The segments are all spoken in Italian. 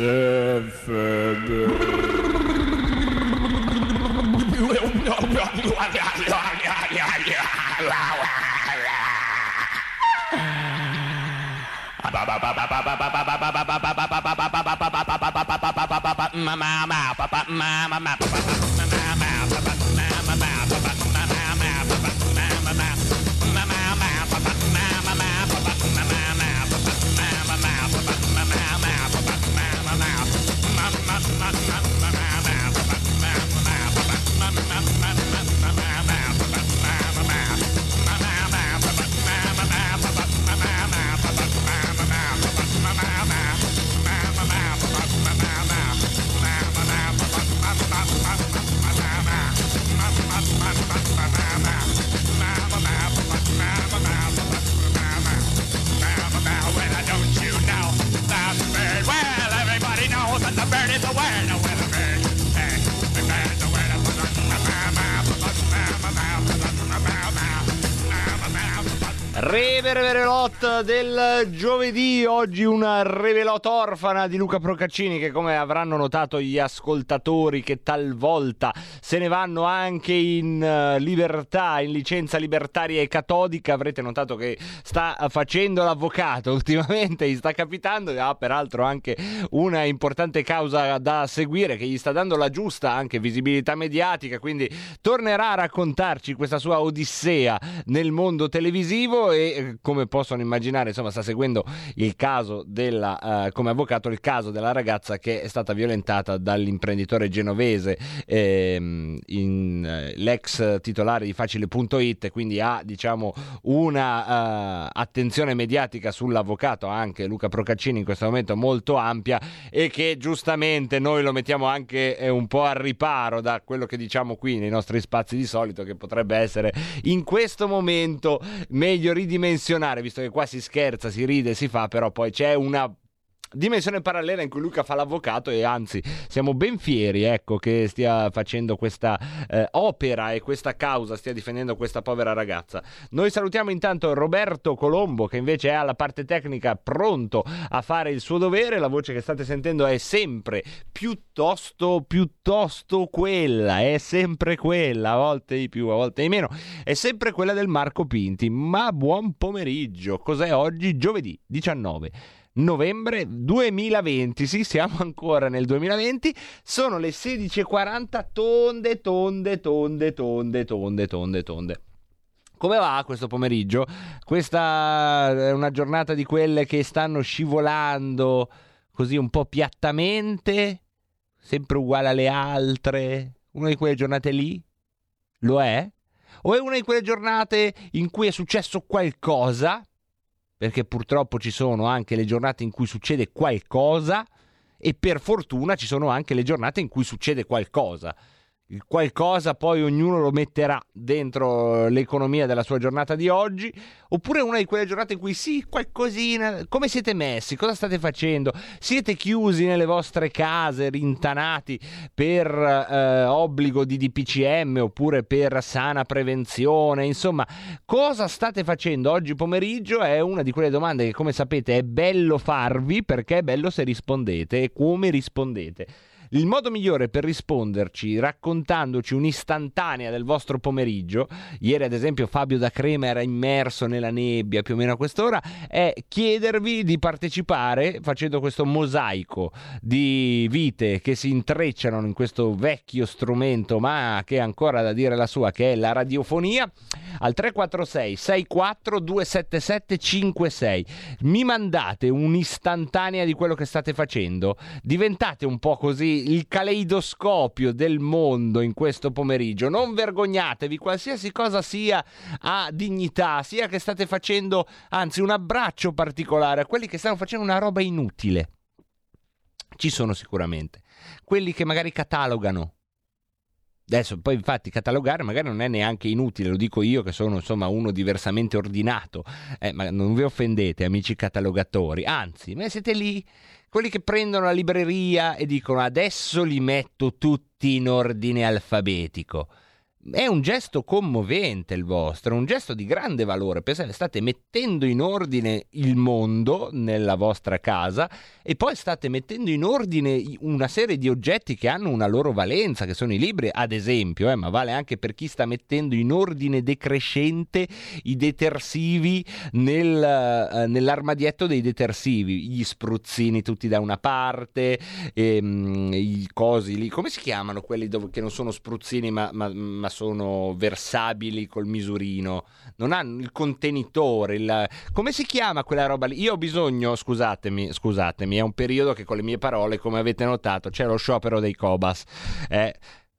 bird. Well, Reverelot del giovedì, oggi una Revelot orfana di Luca Procaccini che come avranno notato gli ascoltatori che talvolta se ne vanno anche in eh, libertà, in licenza libertaria e catodica, avrete notato che sta facendo l'avvocato ultimamente, gli sta capitando, ha peraltro anche una importante causa da seguire che gli sta dando la giusta anche visibilità mediatica, quindi tornerà a raccontarci questa sua odissea nel mondo televisivo e eh, come possono immaginare insomma sta seguendo il caso della eh, come avvocato il caso della ragazza che è stata violentata dall'imprenditore genovese ehm, in, eh, l'ex titolare di facile.it quindi ha diciamo una eh, attenzione mediatica sull'avvocato anche Luca Procaccini in questo momento molto ampia e che giustamente noi lo mettiamo anche eh, un po' al riparo da quello che diciamo qui nei nostri spazi di solito che potrebbe essere in questo momento meglio ridimensionare visto che qua si scherza, si ride, si fa però poi c'è una dimensione parallela in cui Luca fa l'avvocato e anzi siamo ben fieri ecco, che stia facendo questa eh, opera e questa causa, stia difendendo questa povera ragazza. Noi salutiamo intanto Roberto Colombo che invece è alla parte tecnica pronto a fare il suo dovere, la voce che state sentendo è sempre piuttosto, piuttosto quella, è sempre quella, a volte di più, a volte di meno, è sempre quella del Marco Pinti, ma buon pomeriggio, cos'è oggi? Giovedì 19 novembre 2020. Sì, siamo ancora nel 2020. Sono le 16.40 tonde, tonde, tonde, tonde, tonde, tonde, tonde. Come va questo pomeriggio? Questa è una giornata di quelle che stanno scivolando così un po' piattamente, sempre uguale alle altre. Una di quelle giornate lì? Lo è? O è una di quelle giornate in cui è successo qualcosa? Perché purtroppo ci sono anche le giornate in cui succede qualcosa e per fortuna ci sono anche le giornate in cui succede qualcosa. Qualcosa poi ognuno lo metterà dentro l'economia della sua giornata di oggi, oppure una di quelle giornate in cui sì, qualcosina, come siete messi, cosa state facendo? Siete chiusi nelle vostre case, rintanati per eh, obbligo di DPCM oppure per sana prevenzione, insomma, cosa state facendo oggi pomeriggio? È una di quelle domande che come sapete è bello farvi perché è bello se rispondete e come rispondete. Il modo migliore per risponderci raccontandoci un'istantanea del vostro pomeriggio, ieri ad esempio Fabio da Crema era immerso nella nebbia più o meno a quest'ora, è chiedervi di partecipare facendo questo mosaico di vite che si intrecciano in questo vecchio strumento ma che ha ancora da dire la sua che è la radiofonia al 346 64 277 56 mi mandate un'istantanea di quello che state facendo diventate un po' così il caleidoscopio del mondo in questo pomeriggio. Non vergognatevi qualsiasi cosa sia ha dignità sia che state facendo anzi un abbraccio particolare a quelli che stanno facendo una roba inutile. Ci sono sicuramente. Quelli che magari catalogano. Adesso poi infatti catalogare magari non è neanche inutile, lo dico io che sono insomma uno diversamente ordinato, eh, ma non vi offendete amici catalogatori, anzi, ma siete lì, quelli che prendono la libreria e dicono adesso li metto tutti in ordine alfabetico. È un gesto commovente il vostro, un gesto di grande valore. Pensate, state mettendo in ordine il mondo nella vostra casa e poi state mettendo in ordine una serie di oggetti che hanno una loro valenza, che sono i libri, ad esempio, eh, ma vale anche per chi sta mettendo in ordine decrescente i detersivi nel, eh, nell'armadietto dei detersivi, gli spruzzini tutti da una parte, ehm, i cosi lì, come si chiamano quelli dove, che non sono spruzzini ma, ma, ma sono versabili col misurino, non hanno il contenitore, il... come si chiama quella roba lì? Io ho bisogno, scusatemi, scusatemi, è un periodo che con le mie parole, come avete notato, c'è lo sciopero dei Cobas. Eh,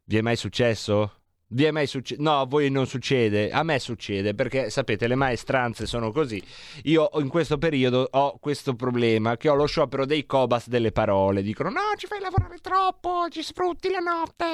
vi è mai successo? Vi è mai successo? No, a voi non succede, a me succede perché sapete le maestranze sono così. Io in questo periodo ho questo problema che ho lo sciopero dei cobas delle parole. Dicono no, ci fai lavorare troppo, ci sfrutti la notte.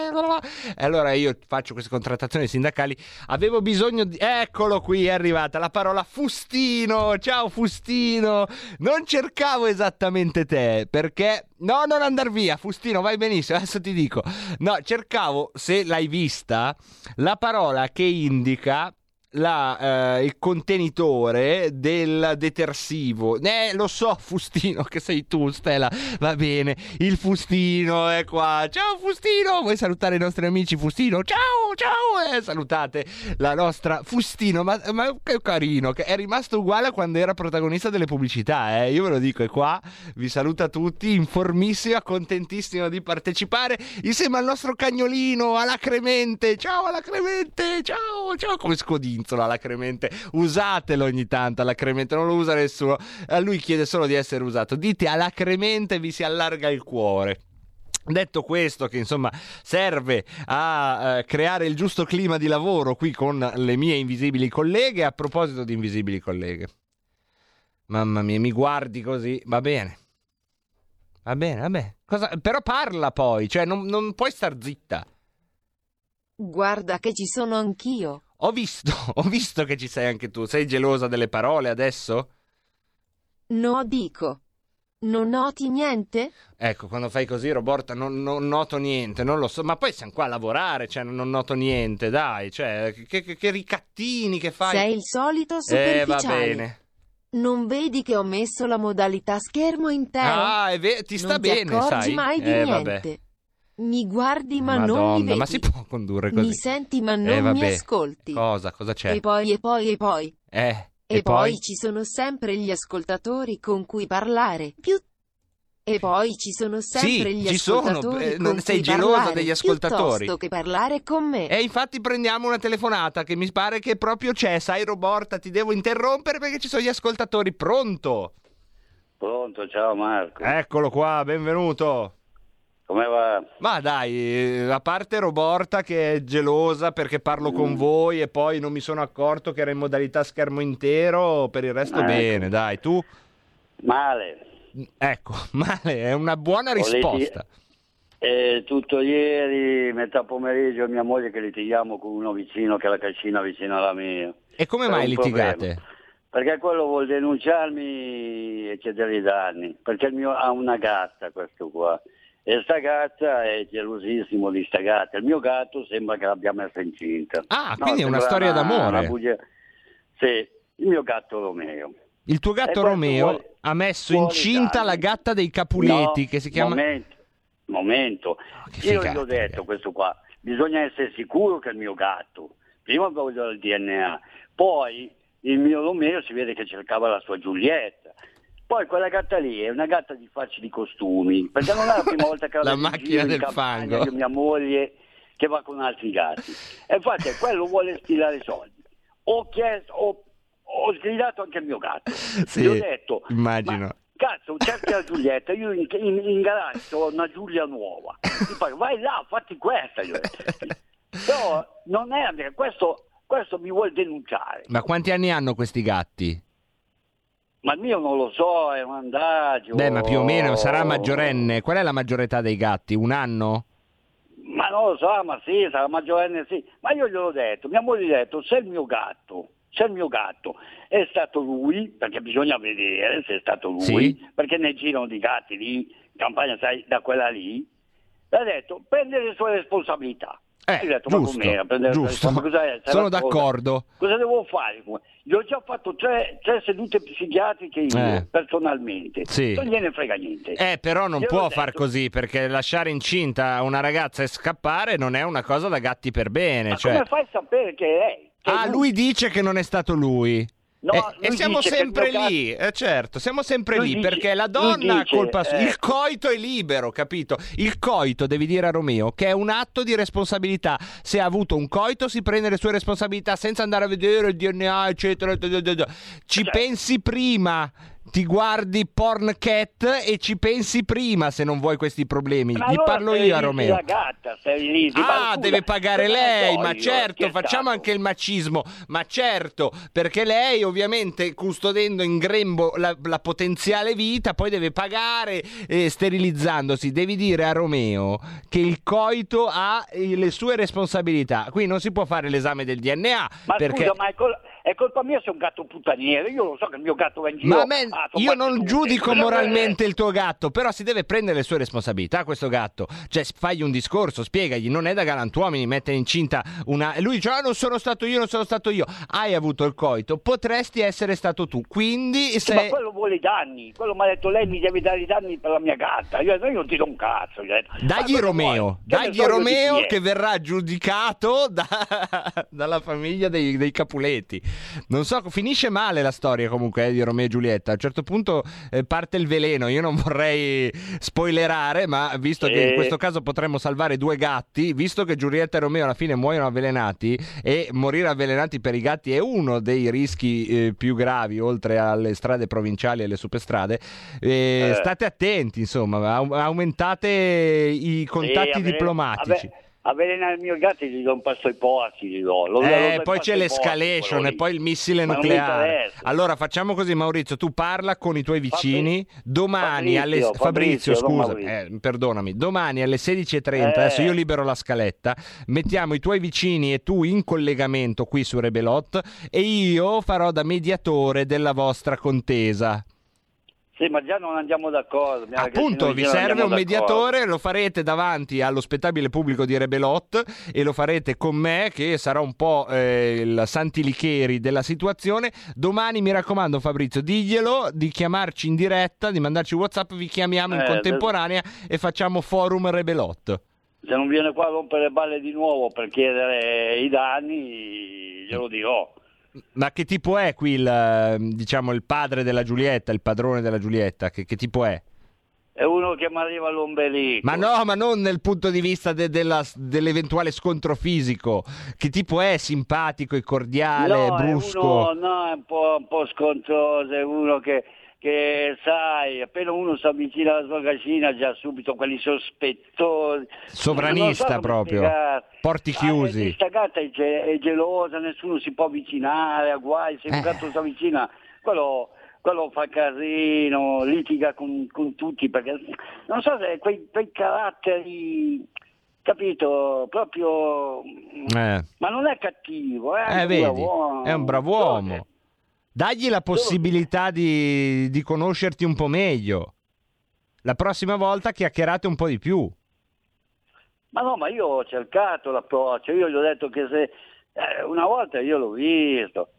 E allora io faccio queste contrattazioni sindacali. Avevo bisogno di... Eccolo qui, è arrivata la parola fustino. Ciao fustino. Non cercavo esattamente te perché No, non andar via, Fustino, vai benissimo, adesso ti dico. No, cercavo, se l'hai vista, la parola che indica la, eh, il contenitore del detersivo. Eh, lo so, Fustino, che sei tu, Stella. Va bene, il Fustino è qua. Ciao, Fustino. Vuoi salutare i nostri amici, Fustino? Ciao, ciao. Eh, salutate la nostra Fustino. Ma, ma che carino, che è rimasto uguale a quando era protagonista delle pubblicità. Eh. Io ve lo dico, è qua. Vi saluta tutti, informissima, contentissima di partecipare insieme al nostro cagnolino, alla Cremente. Ciao, alla Cremente. Ciao, ciao. Come scodino scodinzola alla Cremente. Usatelo ogni tanto alla Cremente, non lo usa nessuno. A lui chiede solo di essere usato. Dite alla Cremente e vi si allarga il cuore. Detto questo, che insomma serve a eh, creare il giusto clima di lavoro qui con le mie invisibili colleghe, a proposito di invisibili colleghe. Mamma mia, mi guardi così, va bene. Va bene, va bene. Cosa... Però parla poi, cioè non, non puoi star zitta. Guarda che ci sono anch'io. Ho visto, ho visto che ci sei anche tu. Sei gelosa delle parole adesso? No, dico. Non noti niente? Ecco, quando fai così, Roborta, non, non, noto niente, non lo so. Ma poi siamo qua a lavorare, cioè non noto niente, dai. Cioè, che, che, che ricattini che fai. Sei il solito superficiale. Eh, va bene. Non vedi che ho messo la modalità schermo intero? Ah, è vero, ti sta non bene, ti accorgi sai. mai di eh, niente. vabbè. Mi guardi ma Madonna, non mi vedi. ma si può condurre così? Mi senti ma non eh, vabbè. mi ascolti. Cosa? Cosa c'è? E poi e poi e poi. Eh, E, poi? ci sono sempre gli ascoltatori con cui parlare. Più e poi ci sono sempre Sì, gli ci sono, ascoltatori eh, non sei gelosa parlare, degli ascoltatori. Piuttosto che parlare con me. E infatti prendiamo una telefonata che mi pare che proprio c'è. Sai, Roborta, ti devo interrompere perché ci sono gli ascoltatori. Pronto? Pronto, ciao Marco. Eccolo qua, benvenuto. Come va? Ma dai, eh, a parte Roborta che è gelosa perché parlo con voi e poi non mi sono accorto che era in modalità schermo intero, per il resto Ecco. bene, dai, tu? Male. Ecco, male, è una buona risposta. Eh, tutto ieri, metà pomeriggio, mia moglie che litighiamo con uno vicino che ha la cascina vicino alla mia. E come Per mai litigate? problema. Perché quello vuol denunciarmi e chiedere i danni. Perché il mio ha una gatta questo qua. E sta gatta è gelosissimo di sta gatta. Il mio gatto sembra che l'abbia messa incinta. Ah, No, quindi è una storia d'amore. una bugia- Sì, il mio gatto Romeo. Il tuo gatto Romeo vuole- ha messo vuole incinta darmi. la gatta dei Capuletti No, che si chiama... Momento, momento. che Io gli ho detto questo qua, bisogna essere sicuro che è il mio gatto. Prima voglio il DNA, poi il mio Romeo si vede che cercava la sua Giulietta. Poi quella gatta lì è una gatta di facili costumi, perché non è la prima volta che La in macchina del campagna fango. Mia moglie che va con altri gatti. E infatti quello vuole stilare soldi. Ho chiesto, ho, ho sgridato anche il mio gatto. Sì, Gli ho detto, immagino. "Ma Cazzo, cerchi la Giulietta, io in, in, in garage ho una Giulia nuova. Pare, vai là, fatti questa. Gli ho detto. Però non è questo, questo mi vuole denunciare. Ma quanti anni hanno questi gatti? Ma il mio non lo so, è un andagio. Beh, ma più o meno sarà maggiorenne. Qual è la maggiore età dei gatti? Un anno? Ma non lo so, ma sì, sarà maggiorenne sì. Ma io gliel'ho detto, mia moglie gli ha detto, se il mio gatto, se il mio gatto è stato lui, perché bisogna vedere se è stato lui, Sì. perché ne girano di gatti lì, in campagna sai, da quella lì, ha detto, prende le sue responsabilità. Eh, Io detto, giusto, ma giusto. Ma Sono d'accordo. Cosa devo fare? Gli ho già fatto tre, tre sedute psichiatriche io, Eh. personalmente. Sì. Non gliene frega niente. Eh, però non Gliel'ho può detto. far così perché lasciare incinta una ragazza e scappare non è una cosa da gatti per bene. Ma cioè- come fai a sapere che è? Che Ah, lui dice che non è stato lui. No, Eh, e siamo il sempre lì, eh, certo, siamo sempre Lui lì dice- perché la donna ha colpa sua. Il eh, coito è libero, capito? Il coito, devi dire a Romeo, che è un atto di responsabilità. Se ha avuto un coito si prende le sue responsabilità senza andare a vedere il DNA, eccetera. eccetera. Ci Cioè- pensi prima. Ti guardi Porn Cat e ci pensi prima se non vuoi questi problemi. Ma Gli allora parlo io a Romeo. La gatta, sterilizzi. Ma Ah, scusa, deve pagare lei, so ma certo, facciamo anche il macismo, ma certo, perché lei ovviamente custodendo in grembo la, la potenziale vita poi deve pagare eh, sterilizzandosi, devi dire a Romeo che il coito ha eh, le sue responsabilità, qui non si può fare l'esame del DNA Ma perché... scusa, ma è, col- è colpa mia se è un gatto puttaniere. Io lo so che il mio gatto va in giro. Ma a me- ah, io non giudico moralmente il tuo gatto, però si deve prendere le sue responsabilità questo gatto. Cioè, fagli un discorso, spiegagli, non è da galantuomini mettere incinta una... E lui dice, ah, non sono stato io, non sono stato io. Hai avuto il coito, potresti essere stato tu. Quindi Ma se... quello vuole i danni. Quello mi ha detto lei mi deve dare i danni per la mia gatta. Io, io non ti do un cazzo. Ma Dagli Romeo, dagli Romeo che verrà giudicato da- dalla famiglia dei, dei Capuleti. Non so, finisce male la storia comunque eh, di Romeo e Giulietta. A un certo punto eh, parte il veleno. Io non vorrei spoilerare, ma visto Sì. che in questo caso potremmo salvare due gatti, visto che Giulietta e Romeo alla fine muoiono avvelenati e morire avvelenati per i gatti è uno dei rischi eh, più gravi, oltre alle strade provinciali e alle superstrade, eh, Eh. state attenti, insomma, au- aumentate i contatti Sì, avve- diplomatici. avve- Avvelenare il mio gatto gli do un passo ai porci, gli do. Lo- lo Eh, il poi c'è l'escalation e poi il missile Ma nucleare. Allora facciamo così, Maurizio. Tu parla con i tuoi vicini. Domani Fabrizio, alle Fabrizio, Fabrizio, scusa, Maurizio. eh, perdonami. Domani alle 16.30. Eh. Adesso io libero la scaletta. Mettiamo i tuoi vicini e tu in collegamento qui su Rebelot. E io farò da mediatore della vostra contesa. Sì, ma già non andiamo d'accordo. Appunto, vi serve un mediatore, lo farete davanti allo spettabile pubblico di Rebelot e lo farete con me che sarà un po' eh, il Santilicheri della situazione. Domani mi raccomando Fabrizio, diglielo di chiamarci in diretta, di mandarci WhatsApp, vi chiamiamo in Eh, contemporanea e facciamo forum Rebelot. Se non viene qua a rompere le balle di nuovo per chiedere i danni, glielo dirò. Ma che tipo è qui il, diciamo, il padre della Giulietta, il padrone della Giulietta? Che, che tipo è? È uno che mi arriva all'ombelico. Ma no, ma non nel punto di vista de- della- dell'eventuale scontro fisico. Che tipo è? Simpatico e cordiale, no, brusco? È uno, no, è un po', un po' scontroso, è uno che, che, sai, appena uno si avvicina alla sua cascina già subito quelli sospettosi. Sovranista so proprio. spiegare. Porti Ah, chiusi. Questa gatta è, ge- è gelosa, nessuno si può avvicinare, a guai, se Eh. un gatto si avvicina, quello, quello fa casino, litiga con, con tutti, perché non so se quei, quei caratteri, capito, proprio... Eh. Ma non è cattivo, è, Eh, un vedi, è un brav'uomo. Dagli la possibilità di, di conoscerti un po' meglio. La prossima volta chiacchierate un po' di più. Ma no, ma io ho cercato l'approccio, io gli ho detto che se eh, una volta io l'ho visto,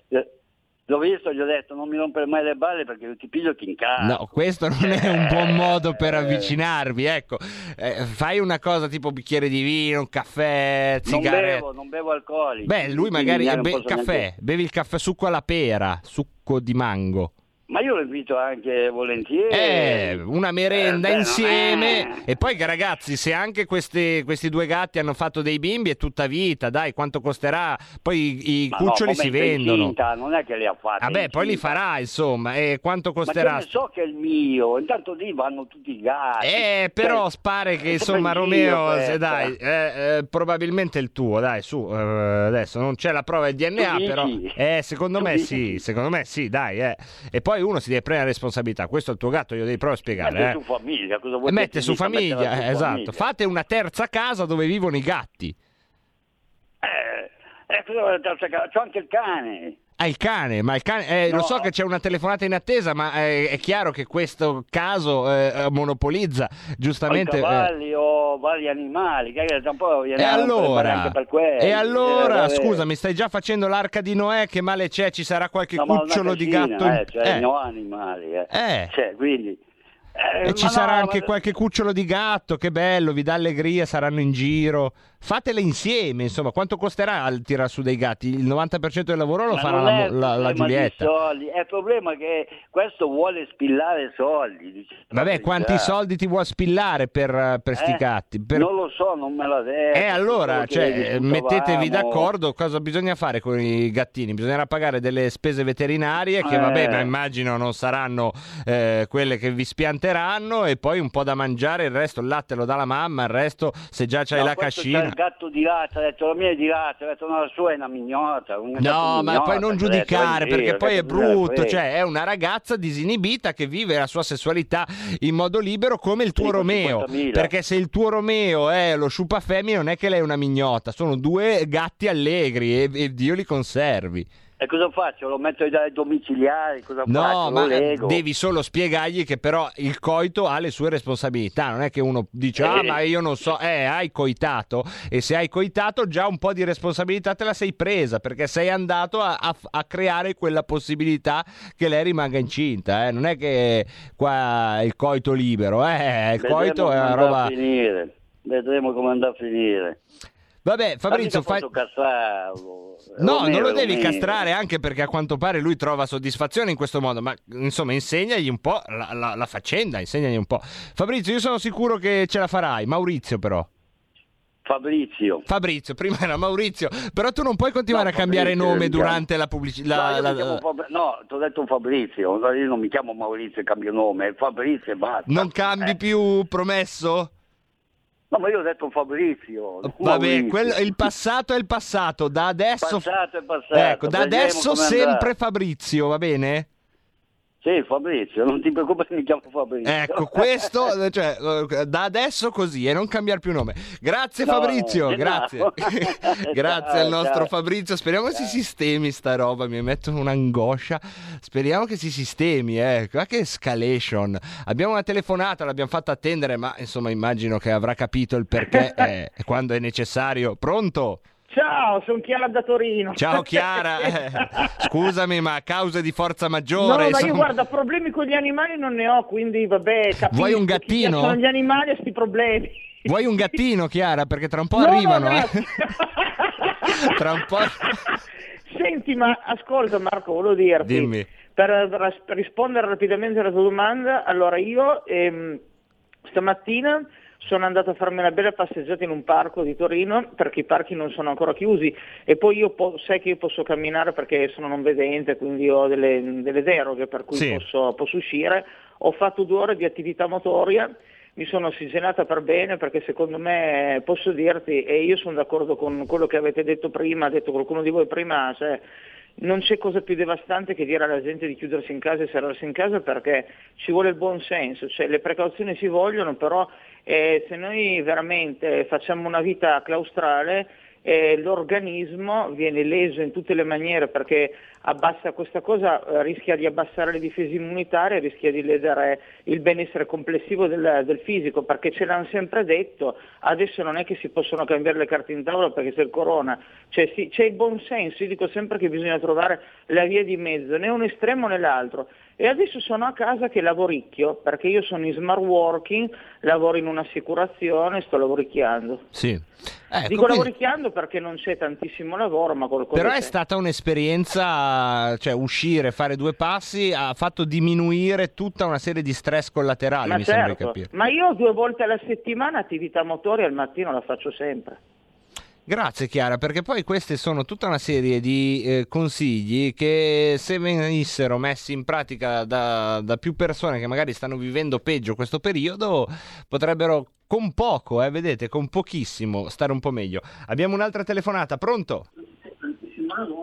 L'ho visto, gli ho detto non mi rompere mai le balle perché io ti piglio ti incazzo. No, questo non è un buon modo per Eh. avvicinarvi, ecco. Eh, fai una cosa tipo bicchiere di vino, un caffè, Non sigarette. bevo, non bevo alcoli. Beh, lui magari non be- caffè, neanche- bevi il caffè succo alla pera, succo di mango. Ma io lo invito anche volentieri. Eh, una merenda Eh, beh, insieme. è- E poi ragazzi, se anche questi, questi due gatti hanno fatto dei bimbi è tutta vita, dai, quanto costerà? Poi i, Ma no, cuccioli si momento vendono. incinta, non è che li ha fatti. Vabbè, poi li incinta. farà, insomma, e quanto Ma costerà? ne so che è il mio, intanto lì vanno tutti i gatti. Eh, però Cioè, pare che insomma sempre in giro Romeo, se questa. dai, eh, eh, probabilmente è il tuo, dai, su, eh, adesso non c'è la prova del DNA, Tu dici? però eh, secondo Tu me sì, dici? secondo me sì, dai, eh. E poi uno si deve prendere la responsabilità. Questo è il tuo gatto, io devi proprio spiegare, Mette eh. su famiglia, cosa vuoi mette su famiglia, su eh, esatto. famiglia. Fate una terza casa dove vivono i gatti. Eh, eh, cosa vuoi la terza casa? C'ho anche il cane. Ah, il cane, ma il cane, eh, lo No. so che c'è una telefonata in attesa, ma eh, è chiaro che questo caso eh, monopolizza Ho i giustamente. eh, cavalli o vari animali, che un po' E allora, anche per quelli. e allora Eh, scusa, mi stai già facendo l'arca di Noè? Che male c'è? Ci sarà qualche No, cucciolo di casina, gatto? in- eh, cioè, eh, no animali, eh. Eh. Cioè, quindi... eh, E ci sarà no, anche ma- qualche cucciolo di gatto, che bello, vi dà allegria, saranno in giro. Fatele insieme, insomma, quanto costerà al tirar su dei gatti? Il 90% del lavoro lo Ma farà la, è il la- la Giulietta. È il problema che questo vuole spillare soldi. dice. Vabbè, quanti Già. soldi ti vuoi spillare per, per sti Eh, gatti? Per- Non lo so, non me l'ha detto. E allora, cioè, discutevamo. mettetevi d'accordo cosa bisogna fare con i gattini. Bisognerà pagare delle spese veterinarie che, Eh. vabbè, ma immagino non saranno eh, quelle che vi spianteranno e poi un po' da mangiare, il resto il latte lo dà la mamma, il resto se già c'hai No, la cascina. Il gatto di razza, ha detto la mia è di razza, ha detto no, la sua è una mignota. un gatto No, ma mignota, poi non detto, giudicare in perché poi è brutto, cioè è una ragazza disinibita che vive la sua sessualità in modo libero come il tuo Sì, Romeo, 50.000. perché se il tuo Romeo è lo sciupa femmina non è che lei è una mignota, sono due gatti allegri e, e Dio li conservi. E cosa faccio? Lo metto ai domiciliari? Cosa No, faccio? ma lego? devi solo spiegargli che però il coito ha le sue responsabilità, non è che uno dice ah Eh. ma io non so, eh hai coitato e se hai coitato già un po' di responsabilità te la sei presa perché sei andato a, a- a creare quella possibilità che lei rimanga incinta, eh. non è che qua il coito libero, eh, il Vedremo coito è una roba... Vedremo come andrà a finire. Vabbè Fabrizio, fai... castrarlo. No, non lo devi castrare anche perché a quanto pare lui trova soddisfazione in questo modo, ma insomma insegnagli un po' la, la- la faccenda, insegnagli un po'. Fabrizio, io sono sicuro che ce la farai, Maurizio però. Fabrizio. Fabrizio, prima era Maurizio, però tu non puoi continuare No, a cambiare Fabrizio, nome durante la no, pubblicità. mi chiamo Fab- no, ti ho detto Fabrizio, io non mi chiamo Maurizio e cambio nome, è Fabrizio e basta. Non cambi Eh, più, promesso? No, ma io ho detto Fabrizio. Vabbè, quello- il passato è il passato, da adesso... Passato è passato. Ecco, da adesso sempre andrà. Fabrizio, va bene? Sì, Fabrizio, non ti preoccupare, mi chiamo Fabrizio. Ecco, questo, cioè, eh, da adesso così e non cambiare più nome. Grazie No, Fabrizio, no. grazie. grazie Ciao, al nostro ciao. Fabrizio. Speriamo che si sistemi sta roba, mi metto un'angoscia. Speriamo che si sistemi, eh. Guarda che escalation. Abbiamo una telefonata, l'abbiamo fatta attendere, ma insomma immagino che avrà capito il perché eh, e quando è necessario. Pronto? Ciao, sono Chiara da Torino. Ciao Chiara, Eh, scusami ma a causa di forza maggiore... No, ma io insomma- guarda, problemi con gli animali non ne ho, quindi vabbè, capisco. Vuoi un gattino? piacciono gli animali e sti problemi. Vuoi un gattino Chiara? Perché tra un po' No, no, arrivano, eh. grazie. Tra un po'... Senti, ma ascolta Marco, volevo dirti, Dimmi. Per, per rispondere rapidamente alla tua domanda, allora io ehm, stamattina sono andato a farmi una bella passeggiata in un parco di Torino perché i parchi non sono ancora chiusi e poi io po- sai che io posso camminare perché sono non vedente, quindi ho delle, delle deroghe per cui Sì. posso, posso uscire. Ho fatto due ore di attività motoria, mi sono ossigenata per bene perché secondo me posso dirti, e io sono d'accordo con quello che avete detto prima, ha detto qualcuno di voi prima, cioè, non c'è cosa più devastante che dire alla gente di chiudersi in casa e serrarsi in casa perché ci vuole il buon senso, cioè le precauzioni si vogliono, però eh, se noi veramente facciamo una vita claustrale eh, l'organismo viene leso in tutte le maniere perché abbassa questa cosa, eh, rischia di abbassare le difese immunitarie, rischia di ledere il benessere complessivo del, del fisico perché ce l'hanno sempre detto, adesso non è che si possono cambiare le carte in tavola perché c'è il corona, cioè, sì, c'è il buon senso, io dico sempre che bisogna trovare la via di mezzo, né un estremo né l'altro. E adesso sono a casa che lavoricchio, perché io sono in smart working, lavoro in un'assicurazione, sto lavoricchiando. Sì. Ecco, Dico quindi- lavoricchiando perché non c'è tantissimo lavoro, ma qualcosa Però è stata un'esperienza, cioè uscire, fare due passi ha fatto diminuire tutta una serie di stress collaterali, Ma mi sembra di certo, capire. ma io due volte alla settimana attività motori al mattino la faccio sempre. Grazie Chiara, perché poi queste sono tutta una serie di eh, consigli che se venissero messi in pratica da, da più persone che magari stanno vivendo peggio questo periodo, potrebbero con poco, eh, vedete, con pochissimo stare un po' meglio. Abbiamo un'altra telefonata, pronto?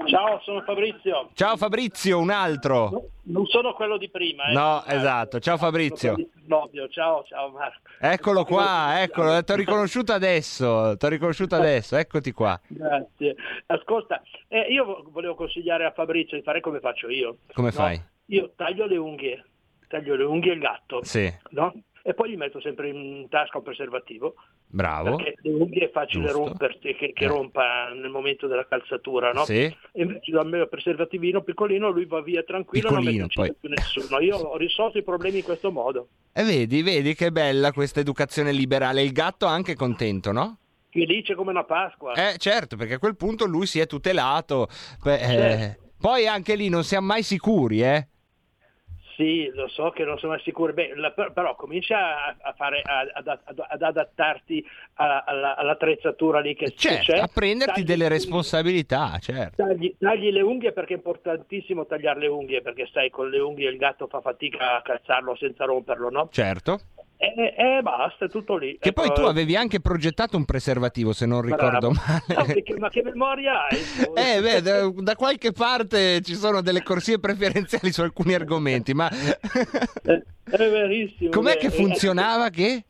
Ciao, sono Fabrizio. Ciao Fabrizio, un altro. Non sono quello di prima. eh. No, esatto. Ciao Fabrizio. Novio. Ciao, ciao Marco. Eccolo qua, eccolo, ti ho riconosciuto adesso, ti ho riconosciuto adesso, eccoti qua. Grazie. Ascolta, eh, io vo- volevo consigliare a Fabrizio di fare come faccio io. Come no? fai? Io taglio le unghie, taglio le unghie al gatto, Sì, no? E poi gli metto sempre in tasca un preservativo, bravo. perché le unghie è facile Giusto. romperti, che, che Eh. rompa nel momento della calzatura, no? Sì. E invece do al mio preservativino piccolino, lui va via tranquillo, Piccolino, non mette in più nessuno. Io ho risolto i problemi in questo modo. E vedi, vedi che bella questa educazione liberale. Il gatto anche contento, no? Felice come una Pasqua. Eh, certo, perché a quel punto lui si è tutelato. Beh, eh, Certo. Poi anche lì non siamo mai sicuri, eh? Sì, lo so che non sono sicuro, Beh, la- per- però comincia a, a fare, ad, ad- ad adattarti alla- all'attrezzatura lì che che Certo, c'è. a prenderti Tagli- delle responsabilità, certo. Tagli, tagli le unghie perché è importantissimo tagliare le unghie, perché sai, con le unghie il gatto fa fatica a calzarlo senza romperlo, no? Certo. E, e basta, è tutto lì. Che poi Ecco, tu avevi anche progettato un preservativo, se non ricordo bravo. No, male. che- ma che memoria hai? Eh, beh, da, da qualche parte ci sono delle corsie preferenziali su alcuni argomenti, ma Eh, È verissimo. com'è beh, che eh, funzionava? Che?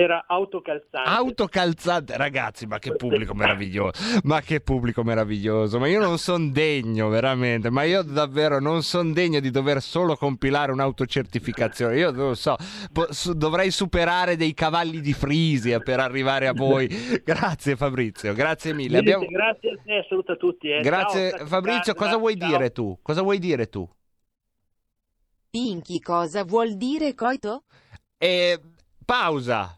Era autocalzante. Autocalzante, ragazzi, ma che pubblico meraviglioso, ma che pubblico meraviglioso, ma io non sono degno veramente, ma io davvero non sono degno di dover solo compilare un'autocertificazione, io non lo so, po- su- dovrei superare dei cavalli di Frisia per arrivare a voi, grazie Fabrizio, grazie mille. Abbiamo- Grazie a te, saluta tutti. eh. Grazie Ciao, Fabrizio, ciao, cosa vuoi ciao. dire tu? Cosa vuoi dire tu? Pinky cosa vuol dire coito? E pausa,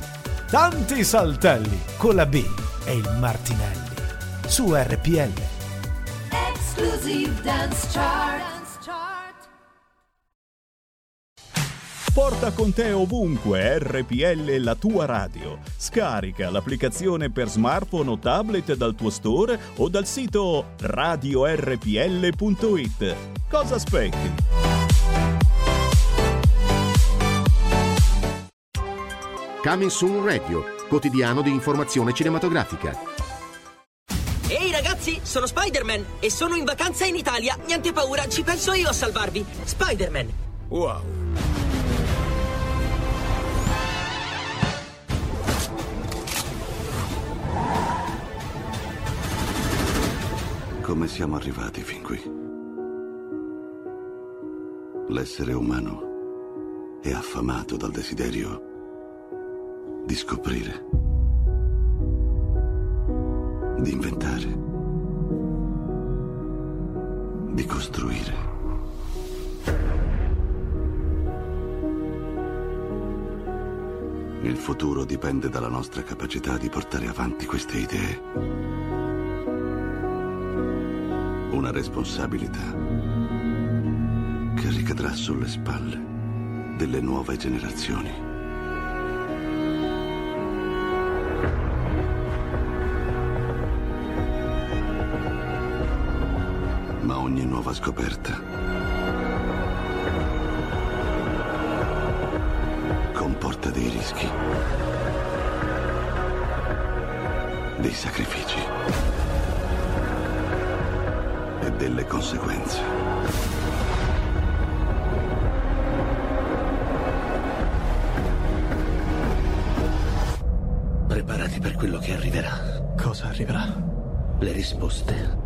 Tanti saltelli con la B e il Martinelli su RPL. Exclusive Dance Chart. Porta con te ovunque RPL la tua radio. Scarica l'applicazione per smartphone o tablet dal tuo store o dal sito radiorpl.it. Cosa aspetti? Coming Soon Radio, quotidiano di informazione cinematografica. Ehi ragazzi, sono Spider-Man e sono in vacanza in Italia. Niente paura, ci penso io a salvarvi. Spider-Man. Wow. Come siamo arrivati fin qui? L'essere umano è affamato dal desiderio di scoprire, di inventare, di costruire. Il futuro dipende dalla nostra capacità di portare avanti queste idee. Una responsabilità che ricadrà sulle spalle delle nuove generazioni. ogni nuova scoperta. Comporta dei rischi. Dei sacrifici. E delle conseguenze. Preparati per quello che arriverà. Cosa arriverà? Le risposte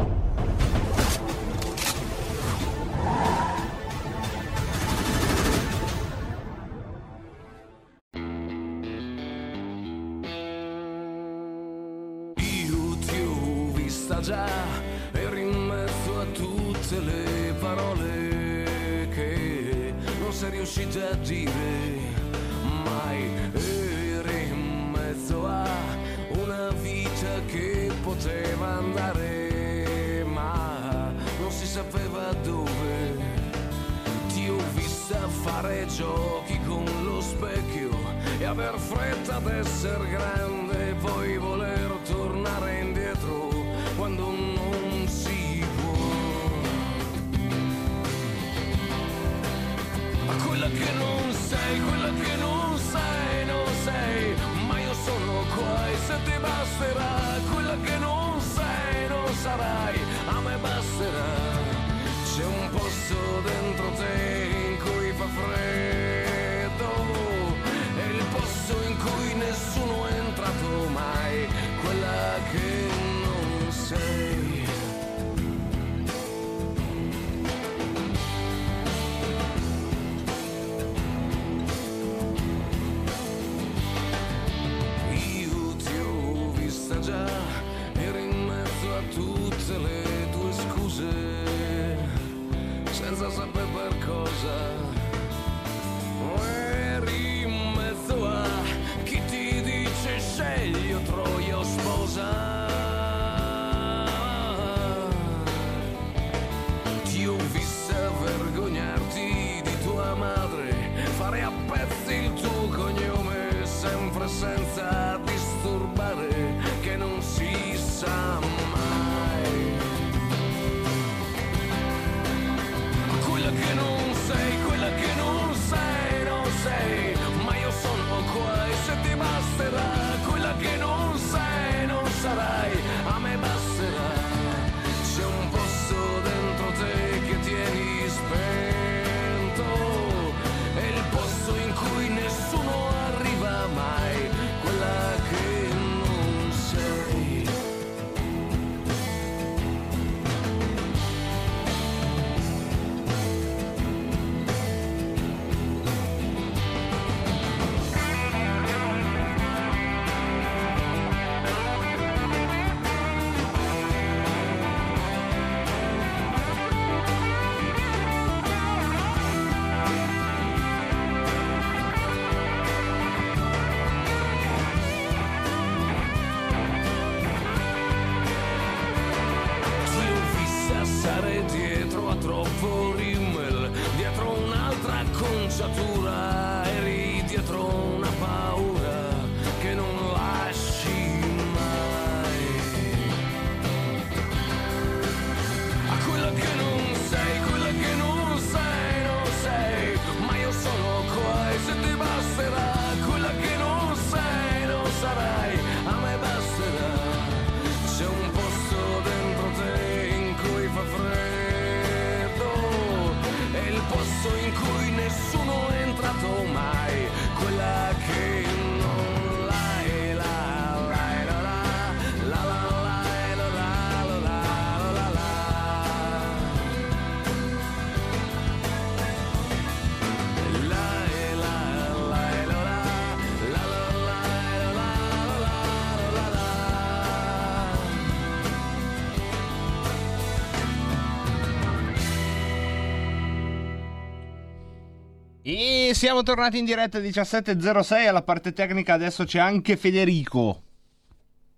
Siamo tornati in diretta 17.06 alla parte tecnica, adesso c'è anche Federico.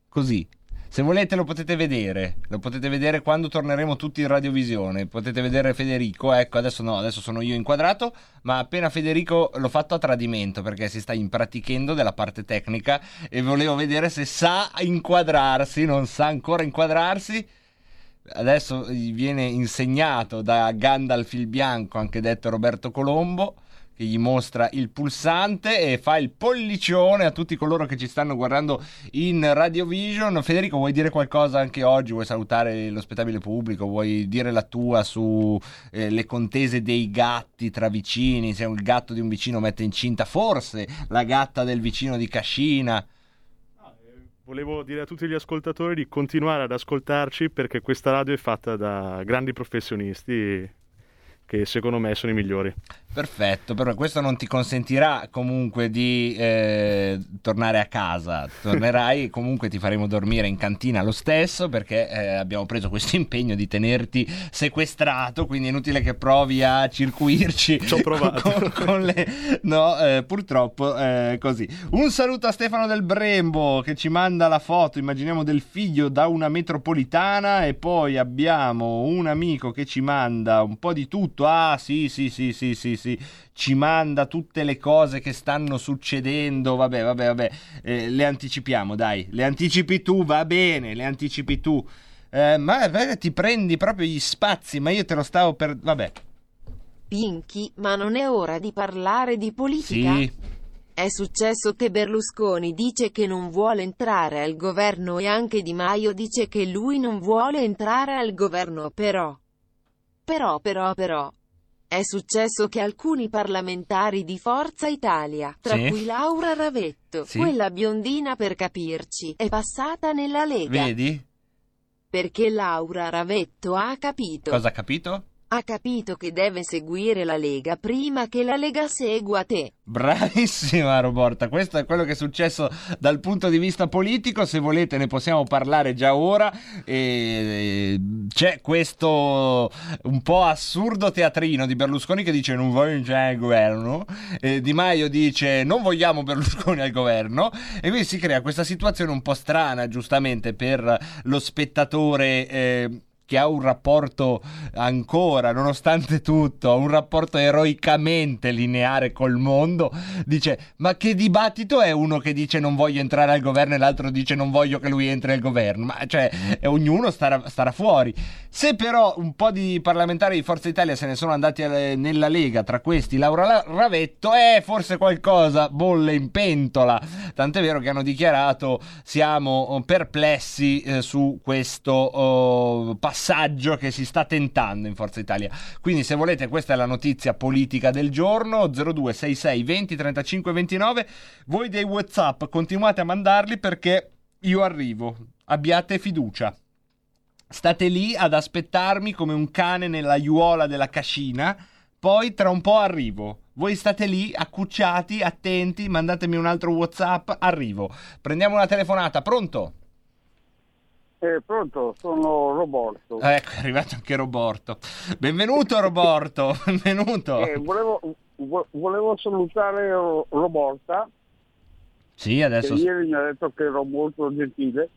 Così. Se volete lo potete vedere, lo potete vedere quando torneremo tutti in radiovisione, potete vedere Federico, ecco adesso no, adesso sono io inquadrato, ma appena Federico l'ho fatto a tradimento perché si sta impratichendo della parte tecnica e volevo vedere se sa inquadrarsi, non sa ancora inquadrarsi, adesso viene insegnato da Gandalf il Bianco, anche detto Roberto Colombo, che gli mostra il pulsante e fa il pollicione a tutti coloro che ci stanno guardando in Radiovision. Federico, vuoi dire qualcosa anche oggi? Vuoi salutare lo spettabile pubblico? Vuoi dire la tua su eh, contese dei gatti tra vicini? Se il gatto di un vicino mette incinta, forse la gatta del vicino di Cascina. Volevo dire a tutti gli ascoltatori di continuare ad ascoltarci perché questa radio è fatta da grandi professionisti che secondo me sono i migliori. Perfetto, però questo non ti consentirà comunque di eh, tornare a casa, tornerai comunque ti faremo dormire in cantina lo stesso perché eh, abbiamo preso questo impegno di tenerti sequestrato, quindi è inutile che provi a circuirci Ci ho provato. con, con le... No, eh, purtroppo è così. Un saluto a Stefano del Brembo che ci manda la foto, immaginiamo del figlio da una metropolitana e poi abbiamo un amico che ci manda un po' di tutto. Ah, sì, sì, sì, sì, sì, sì. Ci manda tutte le cose che stanno succedendo. Vabbè, vabbè, vabbè. Eh, le anticipiamo, dai. Le anticipi tu, va bene, le anticipi tu. Eh, ma eh, ti prendi proprio gli spazi, ma io te lo stavo per... Vabbè. Pinky, ma non è ora di parlare di politica? Sì. È successo che Berlusconi dice che non vuole entrare al governo e anche Di Maio dice che lui non vuole entrare al governo, però. Però, però, però. È successo che alcuni parlamentari di Forza Italia, tra Sì. cui Laura Ravetto, Sì. quella biondina per capirci, è passata nella Lega. Vedi? Perché Laura Ravetto ha capito. Cosa ha capito? Ha capito che deve seguire la Lega prima che la Lega segua te. Bravissima Roborta, questo è quello che è successo dal punto di vista politico, se volete ne possiamo parlare già ora. E c'è questo un po' assurdo teatrino di Berlusconi che dice non voglio al governo, e Di Maio dice non vogliamo Berlusconi al governo e quindi si crea questa situazione un po' strana giustamente per lo spettatore. eh, che ha un rapporto ancora, nonostante tutto, un rapporto eroicamente lineare col mondo, dice ma che dibattito è uno che dice non voglio entrare al governo e l'altro dice non voglio che lui entri al governo? Ma cioè, eh, ognuno starà, starà fuori. Se però un po' di parlamentari di Forza Italia se ne sono andati nella Lega, tra questi Laura La- Ravetto, eh, forse qualcosa bolle in pentola. Tant'è vero che hanno dichiarato siamo oh, perplessi eh, su questo oh, passaggio che si sta tentando in Forza Italia. Quindi se volete questa è la notizia politica del giorno 0266 20 35 29. Voi dei WhatsApp continuate a mandarli perché io arrivo. Abbiate fiducia. State lì ad aspettarmi come un cane nella aiuola della cascina. Poi tra un po' arrivo. Voi state lì accucciati, attenti, mandatemi un altro WhatsApp, arrivo. Prendiamo una telefonata, pronto? Eh, pronto, sono Roborto. Ecco, è arrivato anche Roborto. Benvenuto Roborto, benvenuto. Eh, volevo, vo- volevo salutare Ro- Roborta, Sì, adesso... ieri mi ha detto che ero molto gentile,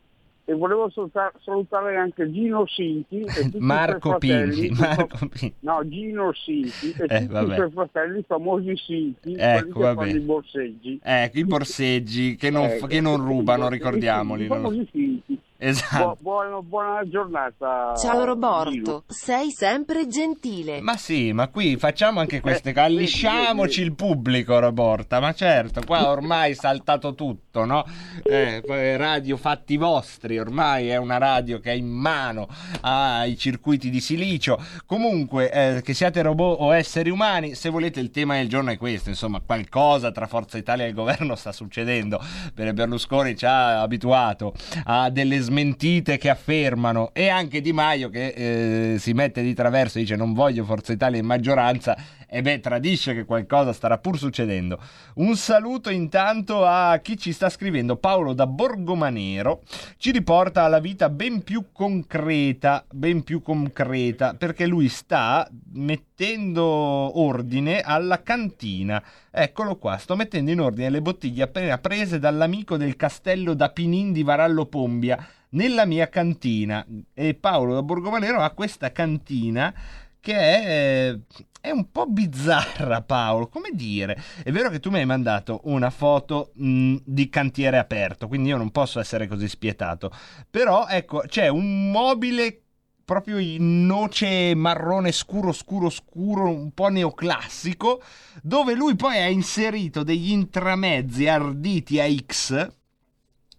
e volevo saluta- salutare anche Gino Sinti e tutti Marco i. Pinchi, Marco. No, Gino Sinti e Eh, tutti vabbè. i suoi fratelli famosi Sinti, Ecco, che fanno i borseggi. Ecco, i borseggi che non, Ecco, che non i rubano, ricordiamoli. I famosi Sinti. Esatto. Bu- buona, buona giornata. Ciao Roborto, Gino. sei sempre gentile. Ma sì, ma qui facciamo anche queste cose, allisciamoci il pubblico, Roborta, ma certo, qua ormai è saltato tutto, no? Eh, radio fatti vostri, ormai è una radio che è in mano ai circuiti di silicio. Comunque, eh, che siate robot o esseri umani, se volete il tema del giorno è questo, insomma, qualcosa tra Forza Italia e il governo sta succedendo, perché Berlusconi ci ha abituato a delle smentite che affermano e anche Di Maio che eh, si mette di traverso e dice non voglio Forza Italia in maggioranza e beh tradisce che qualcosa starà pur succedendo. Un saluto intanto a chi ci sta scrivendo, Paolo da Borgomanero, ci riporta alla vita ben più concreta, ben più concreta, perché lui sta mettendo ordine alla cantina. Eccolo qua, sto mettendo in ordine le bottiglie appena prese dall'amico del castello da Pinin di Varallo Pombia nella mia cantina. E Paolo da Borgomanero ha questa cantina che è, è un po' bizzarra, Paolo. Come dire? È vero che tu mi hai mandato una foto mh, di cantiere aperto, quindi io non posso essere così spietato. Però, ecco, c'è un mobile proprio in noce marrone scuro, scuro, scuro, un po' neoclassico, dove lui poi ha inserito degli intramezzi arditi a X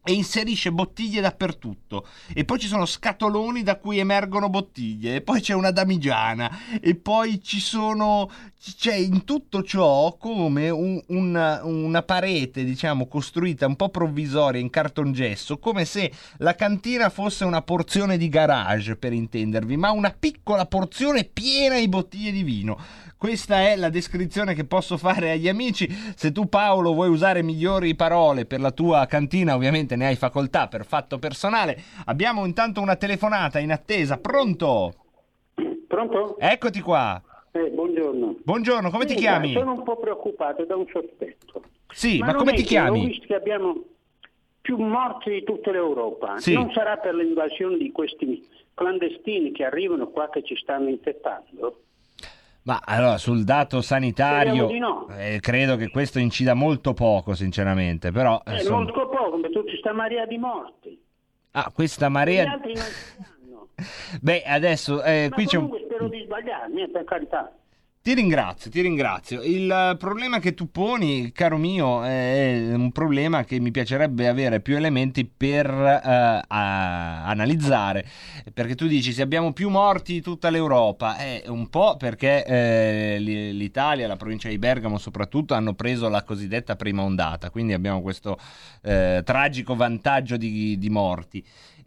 e inserisce bottiglie dappertutto. E poi ci sono scatoloni da cui emergono bottiglie e poi c'è una damigiana e poi ci sono c'è in tutto ciò come un- una, una parete diciamo costruita un po' provvisoria in cartongesso come se la cantina fosse una porzione di garage per intendervi ma una piccola porzione piena di bottiglie di vino questa è la descrizione che posso fare agli amici. Se tu Paolo vuoi usare migliori parole per la tua cantina, ovviamente ne hai facoltà per fatto personale. Abbiamo intanto una telefonata in attesa. Pronto? Pronto? Eccoti qua. Eh, buongiorno. Buongiorno, come ti Sì, chiami? ma Sono un po' preoccupato da un sospetto. Sì, ma non come ti chiami? Ho visto che abbiamo più morti di tutta l'Europa. Sì. Non sarà per l'invasione di questi clandestini che arrivano qua che ci stanno infettando? Ma allora, sul dato sanitario, no. eh, credo che questo incida molto poco, sinceramente. Però, È insomma- molto poco, ma tu ci sta marea di morti. ah, questa Gli marea. altri non stanno. Beh, adesso eh, qui c'è un. spero di sbagliarmi, eh, per carità. Ti ringrazio, ti ringrazio. Il eh, problema che tu poni, caro mio, è un problema che mi piacerebbe avere più elementi per eh, analizzare. Perché tu dici se abbiamo più morti di tutta l'Europa, è un po' perché eh, l'Italia, la provincia di Bergamo soprattutto, hanno preso la cosiddetta prima ondata, quindi abbiamo questo eh, tragico vantaggio di, di morti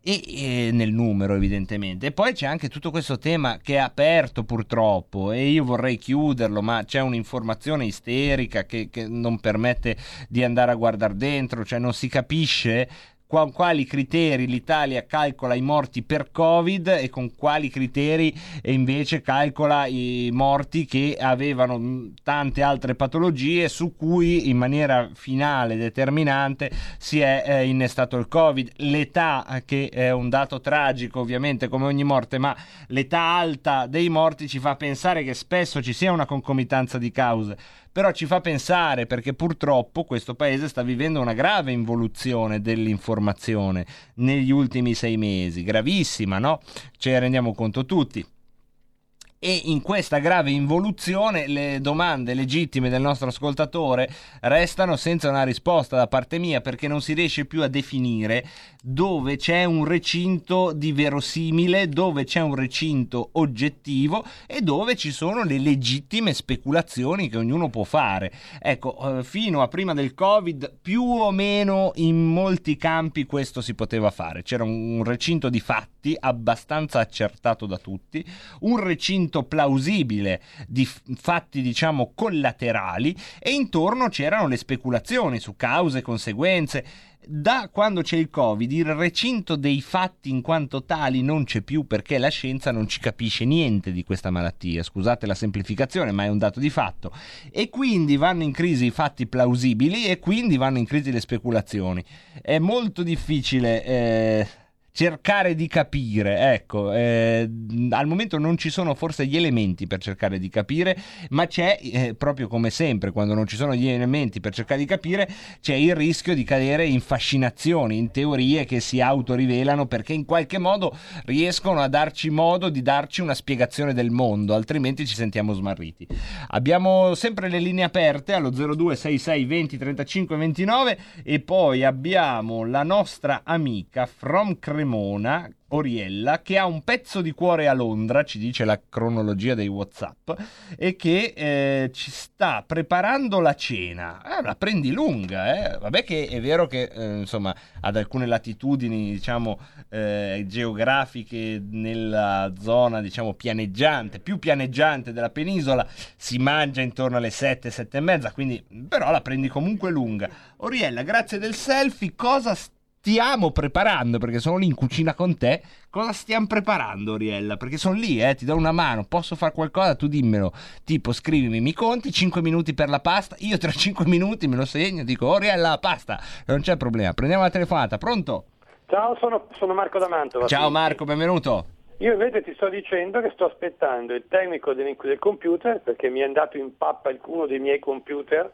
e, e nel numero evidentemente. E poi c'è anche tutto questo tema che è aperto purtroppo e io vorrei chiuderlo, ma c'è un'informazione isterica che, che non permette di andare a guardare dentro, cioè non si capisce qua- quali criteri l'Italia calcola i morti per Covid e con quali criteri invece calcola i morti che avevano tante altre patologie su cui in maniera finale determinante si è eh, innestato il Covid. L'età, eh, che è un dato tragico ovviamente come ogni morte, ma l'età alta dei morti ci fa pensare che spesso ci sia una concomitanza di cause però ci fa pensare perché purtroppo questo paese sta vivendo una grave involuzione dell'informazione negli ultimi sei mesi, gravissima, no? Ce ne rendiamo conto tutti. E in questa grave involuzione le domande legittime del nostro ascoltatore restano senza una risposta da parte mia perché non si riesce più a definire dove c'è un recinto di verosimile, dove c'è un recinto oggettivo e dove ci sono le legittime speculazioni che ognuno può fare. Ecco, eh, fino a prima del Covid più o meno in molti campi questo si poteva fare. C'era un, un recinto di fatti abbastanza accertato da tutti, un recinto plausibile di fatti diciamo collaterali e intorno c'erano le speculazioni su cause e conseguenze. Da quando c'è il Covid, il recinto dei fatti in quanto tali non c'è più perché la scienza non ci capisce niente di questa malattia. Scusate la semplificazione, ma è un dato di fatto. E quindi vanno in crisi i fatti plausibili e quindi vanno in crisi le speculazioni. È molto difficile. Eh cercare di capire, ecco, eh, al momento non ci sono forse gli elementi per cercare di capire, ma c'è, eh, proprio come sempre, quando non ci sono gli elementi per cercare di capire, c'è il rischio di cadere in fascinazioni, in teorie che si autorivelano perché in qualche modo riescono a darci modo di darci una spiegazione del mondo, altrimenti ci sentiamo smarriti. Abbiamo sempre le linee aperte allo 0266 20 35 29 e poi abbiamo la nostra amica from Cremona, Oriella, che ha un pezzo di cuore a Londra, ci dice la cronologia dei WhatsApp, e che eh, ci sta preparando la cena. Eh, la prendi lunga, eh? Vabbè che è vero che eh, insomma ad alcune latitudini, diciamo, eh, geografiche nella zona, diciamo, pianeggiante, più pianeggiante della penisola, si mangia intorno alle 7, 7 e mezza, quindi però la prendi comunque lunga. Oriella, grazie del selfie, cosa stiamo preparando? Perché sono lì in cucina con te. Cosa stiamo preparando, Oriella? Perché sono lì, eh, ti do una mano, posso fare qualcosa? Tu dimmelo. Tipo, scrivimi, mi conti 5 minuti per la pasta? Io tra 5 minuti me lo segno, dico, Oriella, la pasta. Non c'è problema. Prendiamo la telefonata, pronto? Ciao, sono, sono Marco da Mantova. Ciao Marco, benvenuto. Io invece ti sto dicendo che sto aspettando il tecnico del, del computer perché mi è andato in pappa uno dei miei computer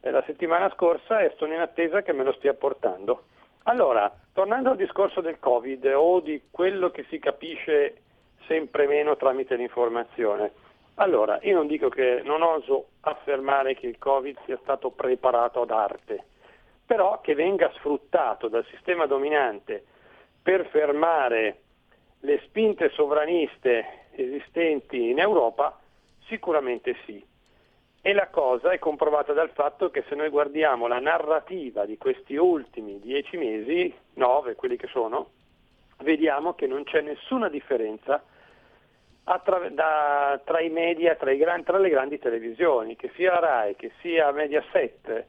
eh, la settimana scorsa e sono in attesa che me lo stia portando. Allora, tornando al discorso del Covid o di quello che si capisce sempre meno tramite l'informazione. Allora, io non dico che non oso affermare che il Covid sia stato preparato ad arte, però che venga sfruttato dal sistema dominante per fermare le spinte sovraniste esistenti in Europa, sicuramente sì. E la cosa è comprovata dal fatto che se noi guardiamo la narrativa di questi ultimi dieci mesi, nove quelli che sono, vediamo che non c'è nessuna differenza attra- da- tra i media, tra, i gran- tra le grandi televisioni, che sia RAI, che sia Mediaset,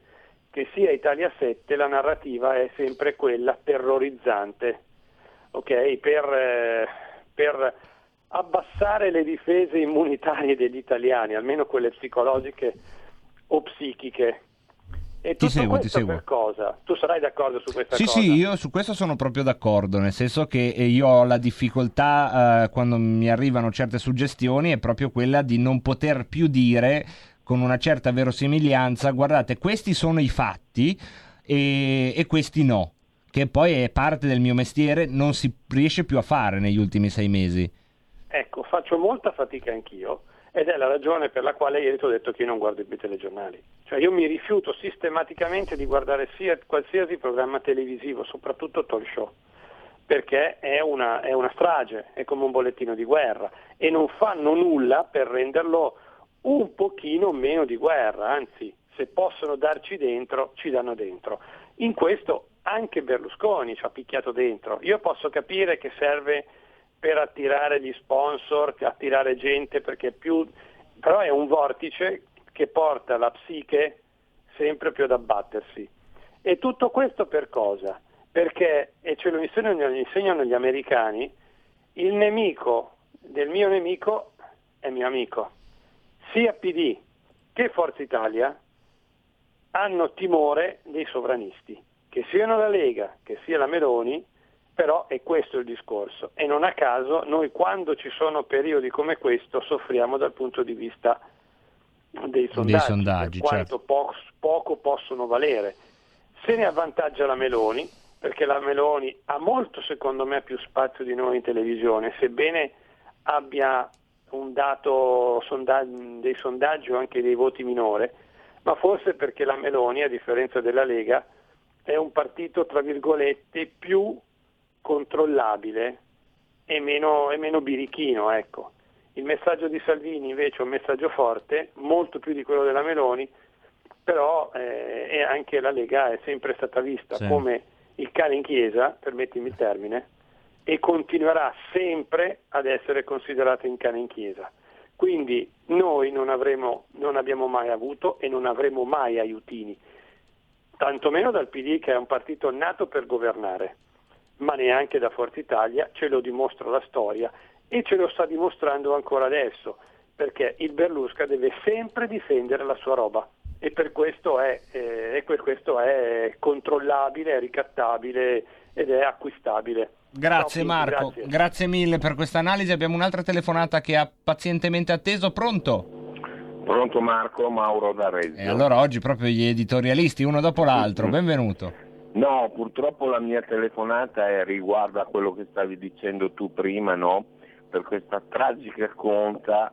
che sia Italia 7, la narrativa è sempre quella terrorizzante, ok? Per, eh, per abbassare le difese immunitarie degli italiani, almeno quelle psicologiche o psichiche. E Ti seguo, ti seguo. cosa? Tu sarai d'accordo su questa Sì, cosa? sì, io su questo sono proprio d'accordo, nel senso che eh, io ho la difficoltà eh, quando mi arrivano certe suggestioni è proprio quella di non poter più dire con una certa verosimiglianza, guardate, questi sono i fatti e, e questi no, che poi è parte del mio mestiere, non si riesce più a fare negli ultimi sei mesi. Ecco, faccio molta fatica anch'io ed è la ragione per la quale ieri ti ho detto che io non guardo più i telegiornali. Cioè io mi rifiuto sistematicamente di guardare sia qualsiasi programma televisivo, soprattutto talk show, perché è una, è una strage, è come un bollettino di guerra e non fanno nulla per renderlo un pochino meno di guerra, anzi se possono darci dentro, ci danno dentro. In questo anche Berlusconi ci ha picchiato dentro. Io posso capire che serve per attirare gli sponsor, attirare gente, perché più... però è un vortice che porta la psiche sempre più ad abbattersi. E tutto questo per cosa? Perché, e ce lo insegnano, insegnano gli americani, il nemico del mio nemico è mio amico. Sia PD che Forza Italia hanno timore dei sovranisti, che siano la Lega, che sia la Meloni, però è questo il discorso. E non a caso noi quando ci sono periodi come questo soffriamo dal punto di vista dei sondaggi, sondaggi, per quanto po- poco possono valere. Se ne avvantaggia la Meloni, perché la Meloni ha molto secondo me più spazio di noi in televisione, sebbene abbia un dato sonda- dei sondaggi o anche dei voti minore, ma forse perché la Meloni, a differenza della Lega, è un partito, tra virgolette, più controllabile e meno, e meno birichino. Ecco. Il messaggio di Salvini invece è un messaggio forte, molto più di quello della Meloni, però eh, anche la Lega è sempre stata vista Sì. come il cane in chiesa, permettimi il termine, e continuerà sempre ad essere considerata in cane in chiesa. Quindi noi non, avremo, non abbiamo mai avuto e non avremo mai aiutini, tantomeno dal PD che è un partito nato per governare, ma neanche da Forza Italia, ce lo dimostra la storia e ce lo sta dimostrando ancora adesso, perché il Berlusca deve sempre difendere la sua roba e per questo è, eh, e per questo è controllabile, è ricattabile ed è acquistabile. Grazie Ciao, Marco, grazie. grazie mille per questa analisi. Abbiamo un'altra telefonata che ha pazientemente atteso. Pronto? Pronto Marco, Mauro da Reggio. E allora oggi proprio gli editorialisti, uno dopo l'altro. Benvenuto. No, purtroppo la mia telefonata è riguardo a quello che stavi dicendo tu prima, no? Per questa tragica conta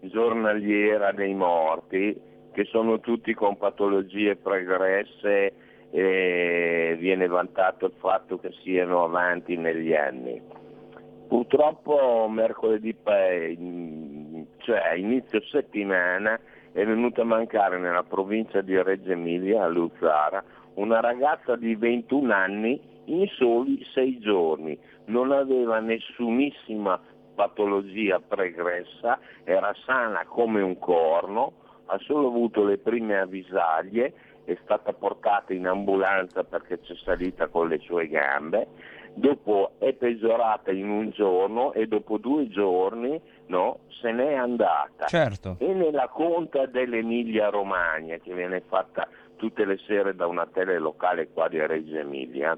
giornaliera dei morti, che sono tutti con patologie pregresse e viene vantato il fatto che siano avanti negli anni. Purtroppo mercoledì, cioè inizio settimana, è venuta a mancare nella provincia di Reggio Emilia, a Luzzara, una ragazza di 21 anni in soli 6 giorni. Non aveva nessunissima patologia pregressa, era sana come un corno, ha solo avuto le prime avvisaglie, è stata portata in ambulanza perché c'è salita con le sue gambe, dopo è peggiorata in un giorno e dopo due giorni no, se n'è andata. Certo. E nella conta dell'Emilia Romagna, che viene fatta tutte le sere da una tele locale qua di Reggio Emilia,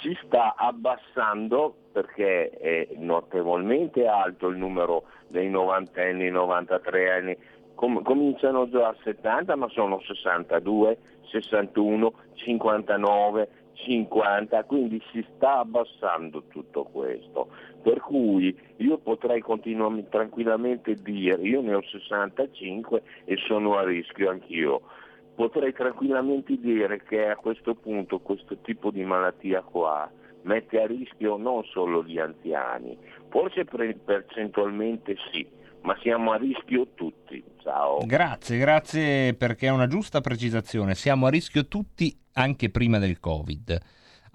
si sta abbassando perché è notevolmente alto il numero dei 90 anni, 93 anni, Com- cominciano già a 70 ma sono 62, 61, 59, 50, quindi si sta abbassando tutto questo. Per cui io potrei continuamente, tranquillamente dire, io ne ho 65 e sono a rischio anch'io, potrei tranquillamente dire che a questo punto questo tipo di malattia qua mette a rischio non solo gli anziani, forse percentualmente sì, ma siamo a rischio tutti. Ciao. Grazie, grazie perché è una giusta precisazione. Siamo a rischio tutti anche prima del Covid.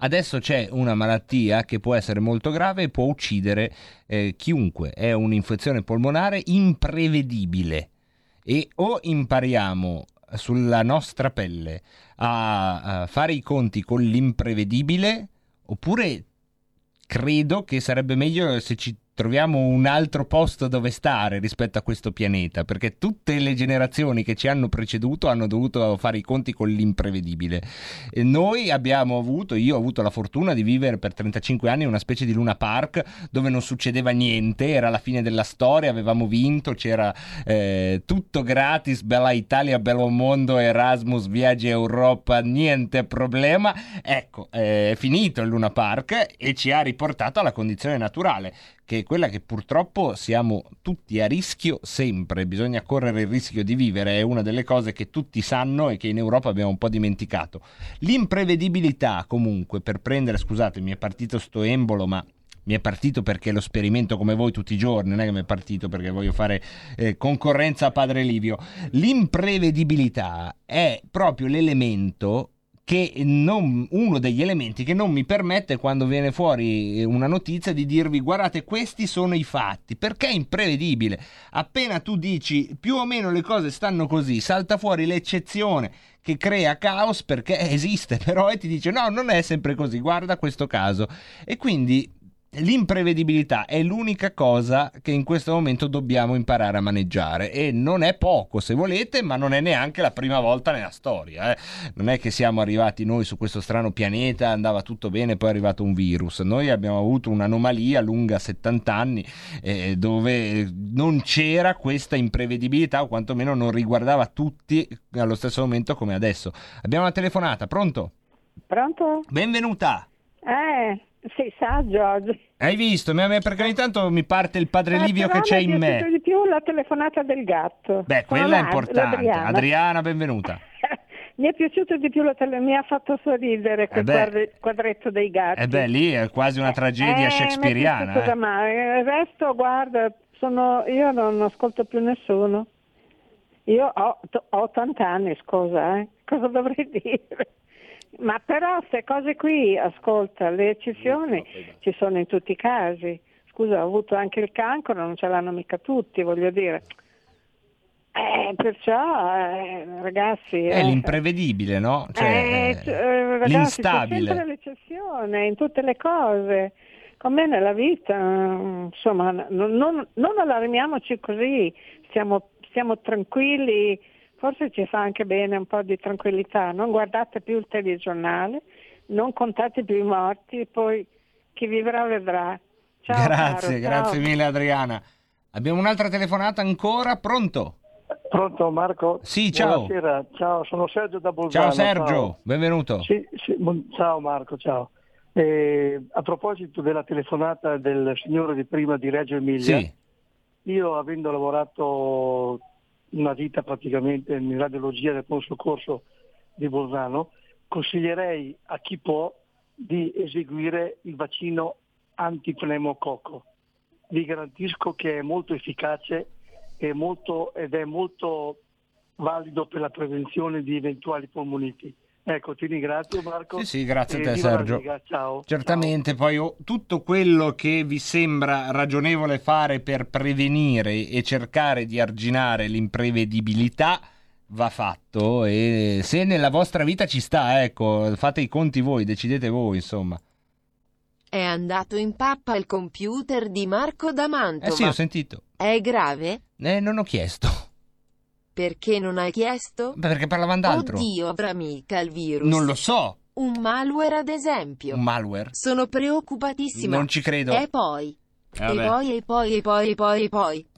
Adesso c'è una malattia che può essere molto grave e può uccidere eh, chiunque. È un'infezione polmonare imprevedibile e o impariamo sulla nostra pelle a, a fare i conti con l'imprevedibile oppure credo che sarebbe meglio se ci troviamo un altro posto dove stare rispetto a questo pianeta, perché tutte le generazioni che ci hanno preceduto hanno dovuto fare i conti con l'imprevedibile. E noi abbiamo avuto, io ho avuto la fortuna di vivere per 35 anni in una specie di Luna Park dove non succedeva niente, era la fine della storia, avevamo vinto, c'era eh, tutto gratis, bella Italia, bello mondo, Erasmus, viaggi Europa, niente problema. Ecco, eh, è finito il Luna Park e ci ha riportato alla condizione naturale che è quella che purtroppo siamo tutti a rischio sempre, bisogna correre il rischio di vivere, è una delle cose che tutti sanno e che in Europa abbiamo un po' dimenticato. L'imprevedibilità comunque, per prendere, scusate, mi è partito sto embolo, ma mi è partito perché lo sperimento come voi tutti i giorni, non è che mi è partito perché voglio fare eh, concorrenza a Padre Livio. L'imprevedibilità è proprio l'elemento che non, uno degli elementi che non mi permette quando viene fuori una notizia di dirvi guardate questi sono i fatti perché è imprevedibile. Appena tu dici più o meno le cose stanno così salta fuori l'eccezione che crea caos perché esiste però e ti dice no non è sempre così guarda questo caso e quindi L'imprevedibilità è l'unica cosa che in questo momento dobbiamo imparare a maneggiare e non è poco se volete, ma non è neanche la prima volta nella storia. Eh. Non è che siamo arrivati noi su questo strano pianeta, andava tutto bene, poi è arrivato un virus. Noi abbiamo avuto un'anomalia lunga 70 anni eh, dove non c'era questa imprevedibilità o quantomeno non riguardava tutti allo stesso momento come adesso. Abbiamo una telefonata, pronto? Pronto? Benvenuta. Eh, sei saggio oggi. Hai visto? Perché ogni tanto mi parte il padre Eh, Livio che c'è mi è in me. di più la telefonata del gatto. Beh, quella è la- importante. l'Adriana. Adriana, benvenuta. Mi è piaciuto di più la tele... mi ha fatto sorridere quel beh. quadre- quadretto dei gatti. E beh, lì è quasi una tragedia Eh, shakespeariana. è eh. Il resto, guarda, sono... io non ascolto più nessuno. Io ho, ho 80 anni, scusa, eh. cosa dovrei dire? Ma però queste cose qui, ascolta, le eccezioni ci sono in tutti i casi. Scusa, ho avuto anche il cancro, non ce l'hanno mica tutti, voglio dire. Eh, perciò, eh, ragazzi... È eh, l'imprevedibile, no? Cioè, eh, c- eh, ragazzi, l'instabile. C'è sempre l'eccezione in tutte le cose. Con me nella vita, mm, insomma, non, non, non allarmiamoci così, stiamo, stiamo tranquilli, forse ci fa anche bene un po' di tranquillità. Non guardate più il telegiornale, non contate più i morti, poi chi vivrà vedrà. Ciao, grazie, caro, ciao. grazie mille Adriana. Abbiamo un'altra telefonata ancora, pronto? Pronto Marco? Sì, ciao. Buonasera, ciao, sono Sergio da Bolzano. Ciao Sergio, benvenuto. Sì, sì, ciao Marco, ciao. Eh, a proposito della telefonata del signore di prima di Reggio Emilia, Sì. io avendo lavorato una vita praticamente in radiologia del pronto soccorso di Bolzano, consiglierei a chi può di eseguire il vaccino antipneumococco. Vi garantisco che è molto efficace e molto- ed è molto valido per la prevenzione di eventuali polmoniti. Ecco, ti ringrazio Marco. Sì, sì, grazie a te Sergio. Ciao. Certamente, poi oh, tutto quello che vi sembra ragionevole fare per prevenire e cercare di arginare l'imprevedibilità va fatto e se nella vostra vita ci sta, ecco, fate i conti voi, decidete voi, insomma. È andato in pappa il computer di Marco da Mantova. Eh sì, ho sentito. È grave? Eh, non ho chiesto. Perché non hai chiesto? Beh, Perché parlavano d'altro. Oddio, avrà mica il virus. Non lo so. Un malware, ad esempio. Un malware. Sono preoccupatissima. Non ci credo. E poi? Eh, e poi, e poi, e poi, e poi, e poi.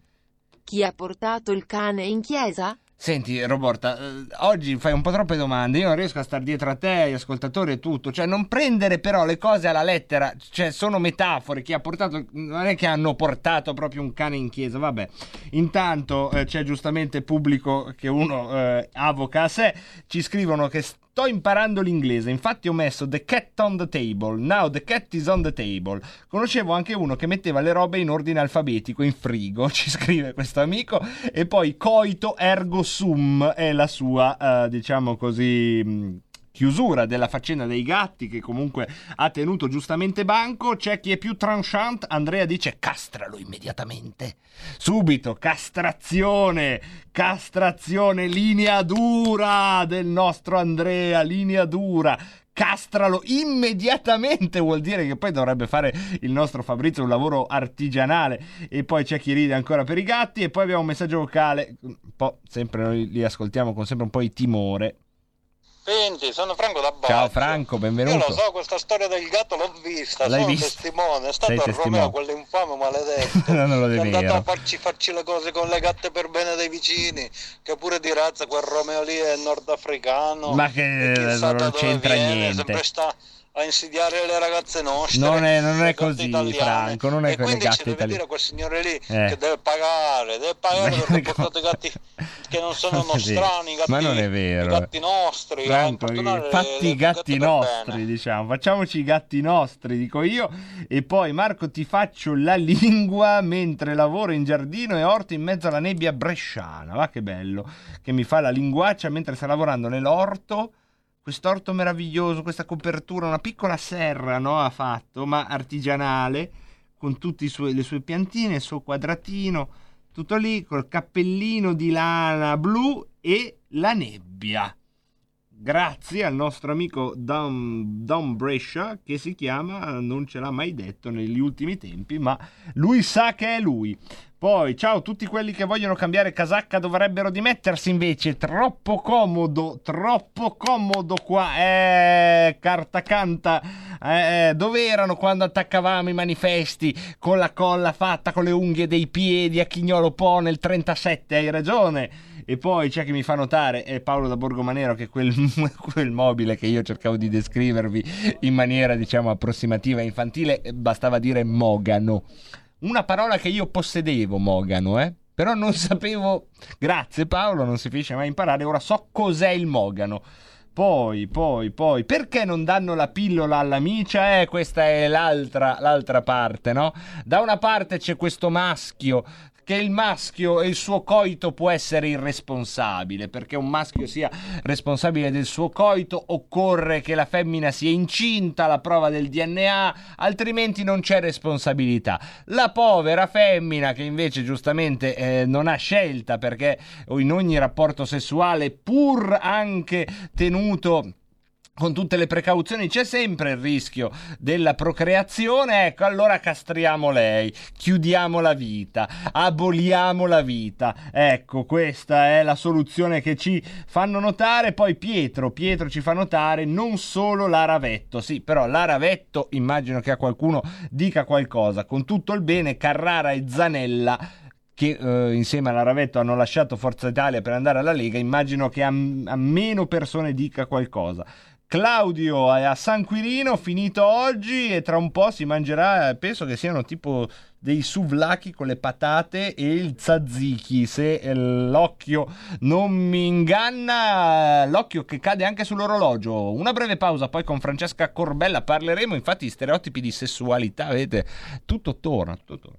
Chi ha portato il cane in chiesa? Senti, Roborta, eh, oggi fai un po' troppe domande. Io non riesco a stare dietro a te, agli ascoltatori e tutto. Cioè, non prendere però le cose alla lettera. Cioè, sono metafore. Chi ha portato. Non è che hanno portato proprio un cane in chiesa. Vabbè. Intanto eh, c'è giustamente pubblico che uno eh, avoca a sé. Ci scrivono che. Sto imparando l'inglese, infatti ho messo The cat on the table, now the cat is on the table. Conoscevo anche uno che metteva le robe in ordine alfabetico in frigo, ci scrive questo amico, e poi coito ergo sum è la sua, eh, diciamo così... Chiusura della faccenda dei gatti che comunque ha tenuto giustamente banco. C'è chi è più tranchant. Andrea dice castralo immediatamente. Subito, castrazione, castrazione, linea dura del nostro Andrea, linea dura. Castralo immediatamente vuol dire che poi dovrebbe fare il nostro Fabrizio un lavoro artigianale e poi c'è chi ride ancora per i gatti e poi abbiamo un messaggio vocale un po' sempre noi li ascoltiamo con sempre un po' di timore Senti, sono Franco da Baggio. ciao Franco Io benvenuto lo so, questa storia del gatto l'ho vista, L'hai sono vista? testimone, è stato Sei testimone. Romeo, quell'infame maledetto. non lo che è andato a farci, farci le cose con le gatte per bene dei vicini, che pure di razza quel Romeo lì è nordafricano. ma che non c'entra viene, niente sempre sta a insidiare le ragazze nostre. non è, non è così italiane. Franco non è e quindi ci gatte deve dire italiane a quel signore lì Eh. che deve pagare, deve pagare perché ha portato gatti che non sono nostrani, i gatti, ma non è i vero gatti nostri. Franco, fatti i gatti nostri, diciamo, facciamoci i gatti nostri, dico io. E poi Marco ti faccio la lingua mentre lavoro in giardino e orto in mezzo alla nebbia bresciana. Va che bello, che mi fa la linguaccia mentre sta lavorando nell'orto. Quest'orto meraviglioso, questa copertura, una piccola serra, no? Ha fatto, ma artigianale, con tutte le sue piantine, il suo quadratino, tutto lì, col cappellino di lana blu e la nebbia grazie al nostro amico Dom, Dom Brescia che si chiama, non ce l'ha mai detto negli ultimi tempi, ma lui sa che è lui. Poi, ciao, tutti quelli che vogliono cambiare casacca dovrebbero dimettersi invece. Troppo comodo, troppo comodo qua. Eh, carta canta. Eh, dove erano quando attaccavamo i manifesti con la colla fatta con le unghie dei piedi a Chignolo Po nel 37? Hai ragione. E poi c'è che mi fa notare, è Paolo da Borgomanero, che quel, quel mobile che io cercavo di descrivervi in maniera, diciamo, approssimativa e infantile, eh, bastava dire mogano. Una parola che io possedevo, mogano, eh? Però non sapevo... Grazie Paolo, non si finisce mai a imparare, ora so cos'è il mogano. Poi, poi, poi, perché non danno la pillola all'amicia? Eh, questa è l'altra, l'altra parte, no? Da una parte c'è questo maschio che il maschio e il suo coito può essere irresponsabile, perché un maschio sia responsabile del suo coito occorre che la femmina sia incinta, la prova del DNA, altrimenti non c'è responsabilità. La povera femmina che invece giustamente eh, non ha scelta perché in ogni rapporto sessuale, pur anche tenuto con tutte le precauzioni c'è sempre il rischio della procreazione, ecco allora castriamo lei, chiudiamo la vita, aboliamo la vita, ecco questa è la soluzione che ci fanno notare, poi Pietro, Pietro ci fa notare non solo l'Aravetto, sì però l'Aravetto immagino che a qualcuno dica qualcosa, con tutto il bene Carrara e Zanella che eh, insieme alla Ravetto hanno lasciato Forza Italia per andare alla Lega, immagino che a, a meno persone dica qualcosa. Claudio a San Quirino, finito oggi e tra un po' si mangerà, penso che siano tipo dei suvlaki con le patate e il tzatziki, se eh, l'occhio non mi inganna, l'occhio che cade anche sull'orologio. Una breve pausa, poi con Francesca Corbella parleremo, infatti, di stereotipi di sessualità, vedete, tutto torna, tutto torna.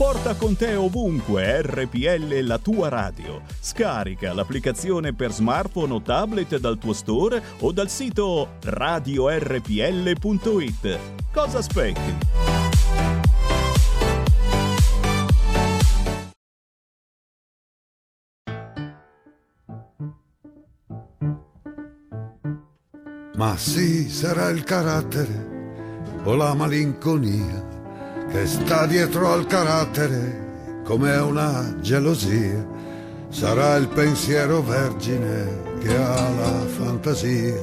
Porta con te ovunque RPL la tua radio. Scarica l'applicazione per smartphone o tablet dal tuo store o dal sito radiorpl.it. Cosa aspetti? Ma sì, sarà il carattere o la malinconia che sta dietro al carattere come una gelosia. Sarà il pensiero vergine che ha la fantasia,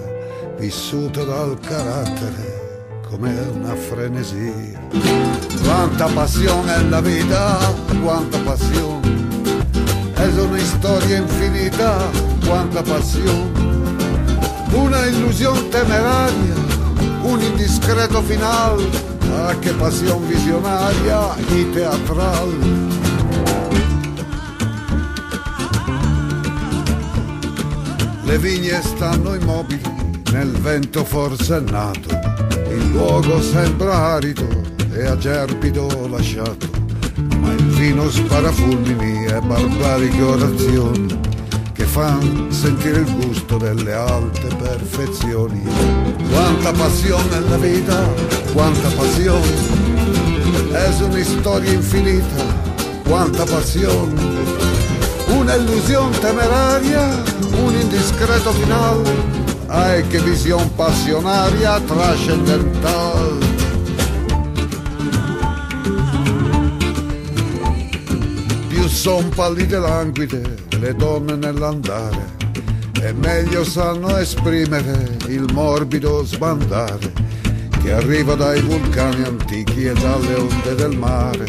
vissuto dal carattere come una frenesia. Quanta passione nella vita, quanta passione. È una storia infinita, quanta passione una illusione temeraria, un indiscreto final, ah che passione visionaria i teatral. Le vigne stanno immobili, nel vento forsennato, il luogo sembra arido e acerbido lasciato, ma il vino spara fulmini e barbariche orazioni fan sentire il gusto delle alte perfezioni. Quanta passione nella vita, quanta passione, è una storia infinita, quanta passione, un'illusione temeraria, un indiscreto finale, ai che visione passionaria trascendental. Più son pallide languide le donne nell'andare e meglio sanno esprimere il morbido sbandare che arriva dai vulcani antichi e dalle onde del mare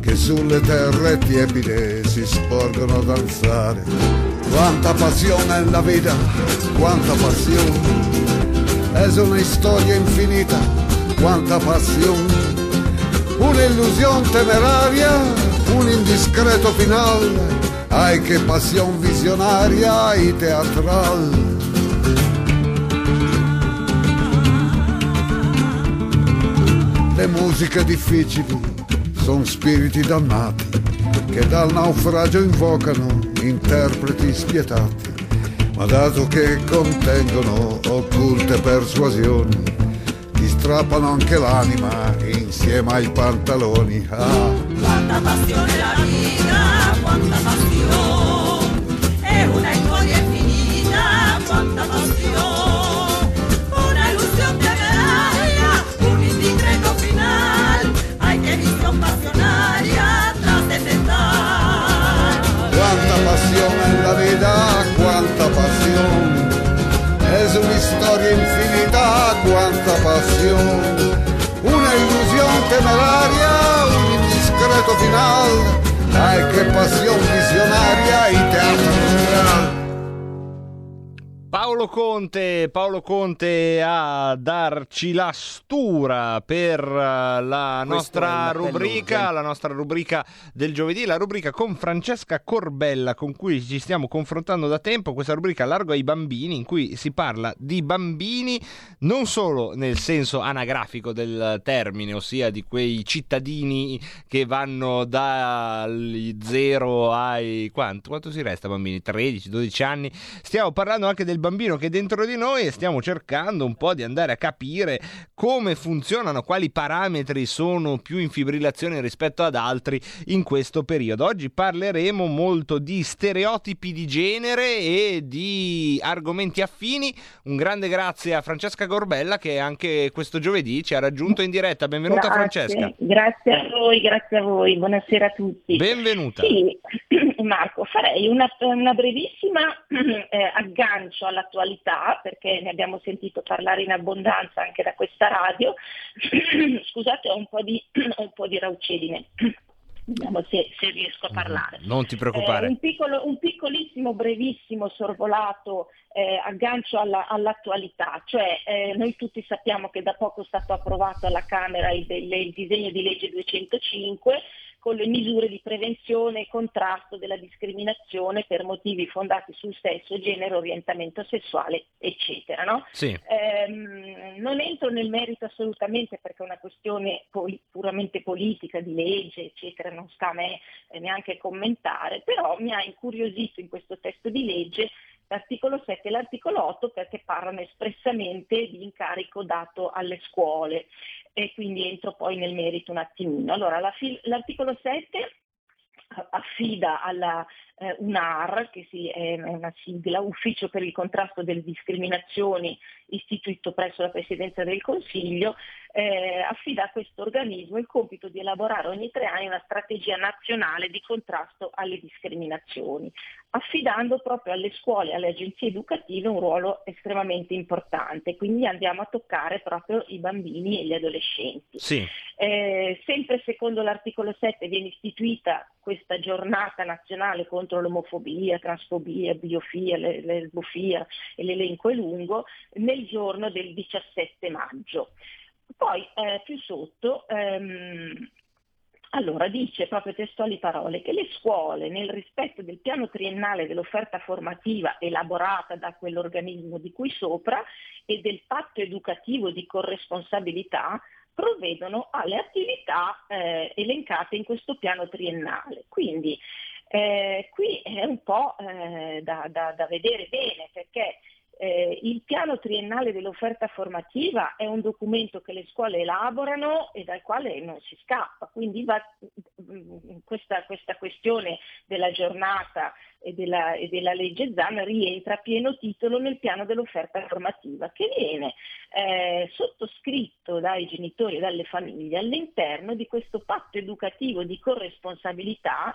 che sulle terre tiepide si sporgono a danzare. Quanta passione nella vita, quanta passione, è una storia infinita, quanta passione, un'illusione temeraria, un indiscreto finale Ay, che passione visionaria e teatral. Le musiche difficili sono spiriti dannati che dal naufragio invocano interpreti spietati, ma dato che contengono occulte persuasioni, ti strappano anche l'anima insieme ai pantaloni. Ah. Quanta passione la vita, quanta passione, Es una historia infinita, cuánta pasión Una ilusión temeraria, un indiscreto final. Hay que visión pasionaria tras de Cuánta pasión en la vida, cuánta pasión. Es una historia infinita, cuánta pasión. Una ilusión temeraria, un indiscreto final. Hay que pasión visionaria y te amo. Paolo Conte, Paolo Conte a darci la stura per eh, la nostra rubrica, la nostra rubrica del giovedì, la rubrica con Francesca Corbella con cui ci stiamo confrontando da tempo, questa rubrica Largo ai bambini in cui si parla di bambini non solo nel senso anagrafico del termine, ossia di quei cittadini che vanno dagli 0 ai quanto, quanto si resta bambini? 13, 12 anni. Stiamo parlando anche del bambino bambino che è dentro di noi e stiamo cercando un po' di andare a capire come funzionano, quali parametri sono più in fibrillazione rispetto ad altri in questo periodo. Oggi parleremo molto di stereotipi di genere e di argomenti affini. Un grande grazie a Francesca Gorbella che anche questo giovedì ci ha raggiunto in diretta. Benvenuta Grazie, Francesca. Grazie a voi, grazie a voi, buonasera a tutti. Benvenuta. Sì, Marco, farei una, una brevissima eh, aggancio all'attualità, perché ne abbiamo sentito parlare in abbondanza anche da questa radio. Scusate, ho un po' di, un po' di raucedine. Vediamo se, se riesco a parlare. Non ti preoccupare. Eh, un, piccolo- un piccolissimo, brevissimo sorvolato eh, aggancio alla- all'attualità, cioè eh, noi tutti sappiamo che da poco è stato approvato alla Camera il, il- il disegno di legge 205 con le misure di prevenzione e contrasto della discriminazione per motivi fondati sul sesso, genere, orientamento sessuale, eccetera. no? Sì. Ehm, non entro nel merito assolutamente perché è una questione poi puramente politica, di legge, eccetera, non sta a me eh, neanche commentare, però mi ha incuriosito in questo testo di legge l'articolo 7 e l'articolo 8 perché parlano espressamente di incarico dato alle scuole e quindi entro poi nel merito un attimino. Allora, la fi- l'articolo 7 affida alla eh, UNAR, che si- è una sigla, Ufficio per il contrasto delle discriminazioni istituito presso la Presidenza del Consiglio, eh, affida a questo organismo il compito di elaborare ogni tre anni una strategia nazionale di contrasto alle discriminazioni, affidando proprio alle scuole e alle agenzie educative un ruolo estremamente importante. Quindi andiamo a toccare proprio i bambini e gli adolescenti. Sì. Eh, sempre secondo l'articolo 7 viene istituita questa giornata nazionale contro l'omofobia, transfobia, biofia, le- lesbofia e l'elenco è lungo, nel giorno del 17 maggio. Poi eh, più sotto ehm, allora dice proprio testuali parole che le scuole nel rispetto del piano triennale dell'offerta formativa elaborata da quell'organismo di cui sopra e del patto educativo di corresponsabilità provvedono alle attività eh, elencate in questo piano triennale. Quindi eh, qui è un po' eh, da, da- da vedere bene perché eh, il piano triennale dell'offerta formativa è un documento che le scuole elaborano e dal quale non si scappa, quindi va- mm, questa, questa questione della giornata e della, e della legge ZAN rientra a pieno titolo nel piano dell'offerta formativa che viene eh, sottoscritto dai genitori e dalle famiglie all'interno di questo patto educativo di corresponsabilità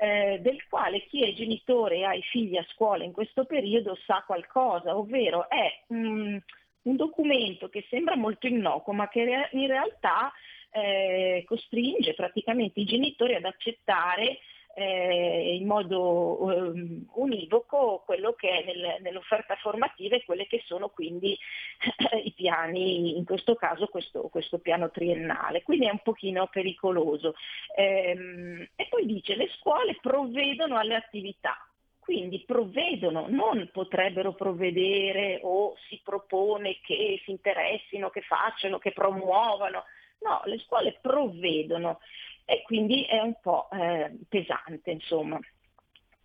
eh, del quale chi è genitore e ha i figli a scuola in questo periodo sa qualcosa, ovvero è mm, un documento che sembra molto innocuo ma che re- in realtà eh, costringe praticamente i genitori ad accettare eh, in modo ehm, univoco quello che è nel- nell'offerta formativa e quelle che sono quindi i piani, in questo caso questo, questo piano triennale, quindi è un pochino pericoloso. Ehm, e poi dice le scuole provvedono alle attività, quindi provvedono, non potrebbero provvedere o si propone che si interessino, che facciano, che promuovano. No, le scuole provvedono e quindi è un po' eh, pesante, insomma.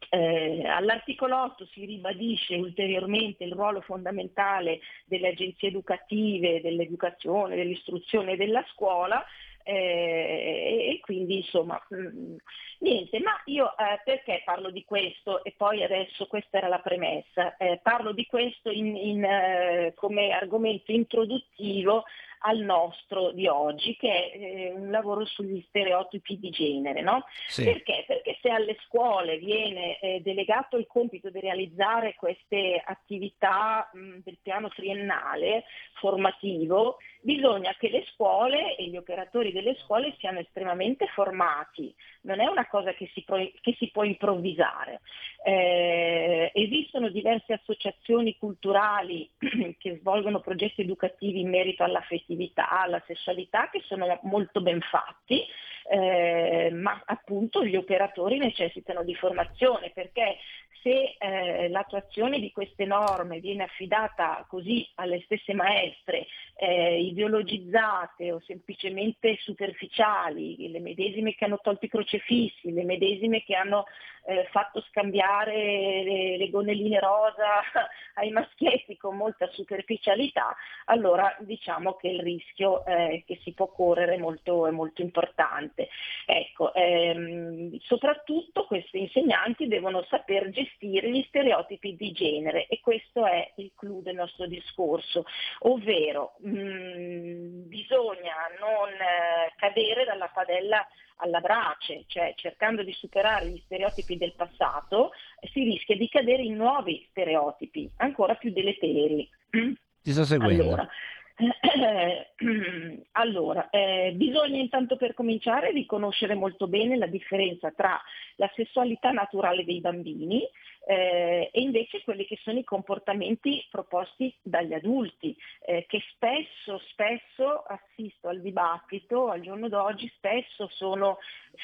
Eh, all'articolo 8 si ribadisce ulteriormente il ruolo fondamentale delle agenzie educative, dell'educazione, dell'istruzione e della scuola eh, e quindi insomma mh, niente, ma io eh, perché parlo di questo e poi adesso questa era la premessa, Eh, parlo di questo in- in, eh, come argomento introduttivo al nostro di oggi, che è eh, un lavoro sugli stereotipi di genere. No? Sì. Perché? Perché se alle scuole viene eh, delegato il compito di realizzare queste attività mh, del piano triennale formativo, bisogna che le scuole e gli operatori delle scuole siano estremamente formati. Non è una cosa che si, pro- che si può improvvisare. Eh, esistono diverse associazioni culturali che svolgono progetti educativi in merito all'affettività, alla sessualità, che sono molto ben fatti, eh, ma appunto gli operatori necessitano di formazione perché se eh, l'attuazione di queste norme viene affidata così alle stesse maestre, eh, ideologizzate o semplicemente superficiali, le medesime che hanno tolto i crocefissi, le medesime che hanno eh, fatto scambiare le, le gonnelline rosa ai maschietti con molta superficialità, allora diciamo che il rischio eh, che si può correre è molto, è molto importante. Ecco, ehm, soprattutto questi insegnanti devono saper gestire gli stereotipi di genere e questo è il clou del nostro discorso, ovvero mh, mm, bisogna non eh, cadere dalla padella alla brace, cioè cercando di superare gli stereotipi del passato, si rischia di cadere in nuovi stereotipi, ancora più deleteri. Ti sto seguendo. Allora, allora, eh, bisogna intanto per cominciare riconoscere molto bene la differenza tra la sessualità naturale dei bambini eh, e invece quelli che sono i comportamenti proposti dagli adulti, eh, che spesso, spesso assisto al dibattito al giorno d'oggi, spesso sono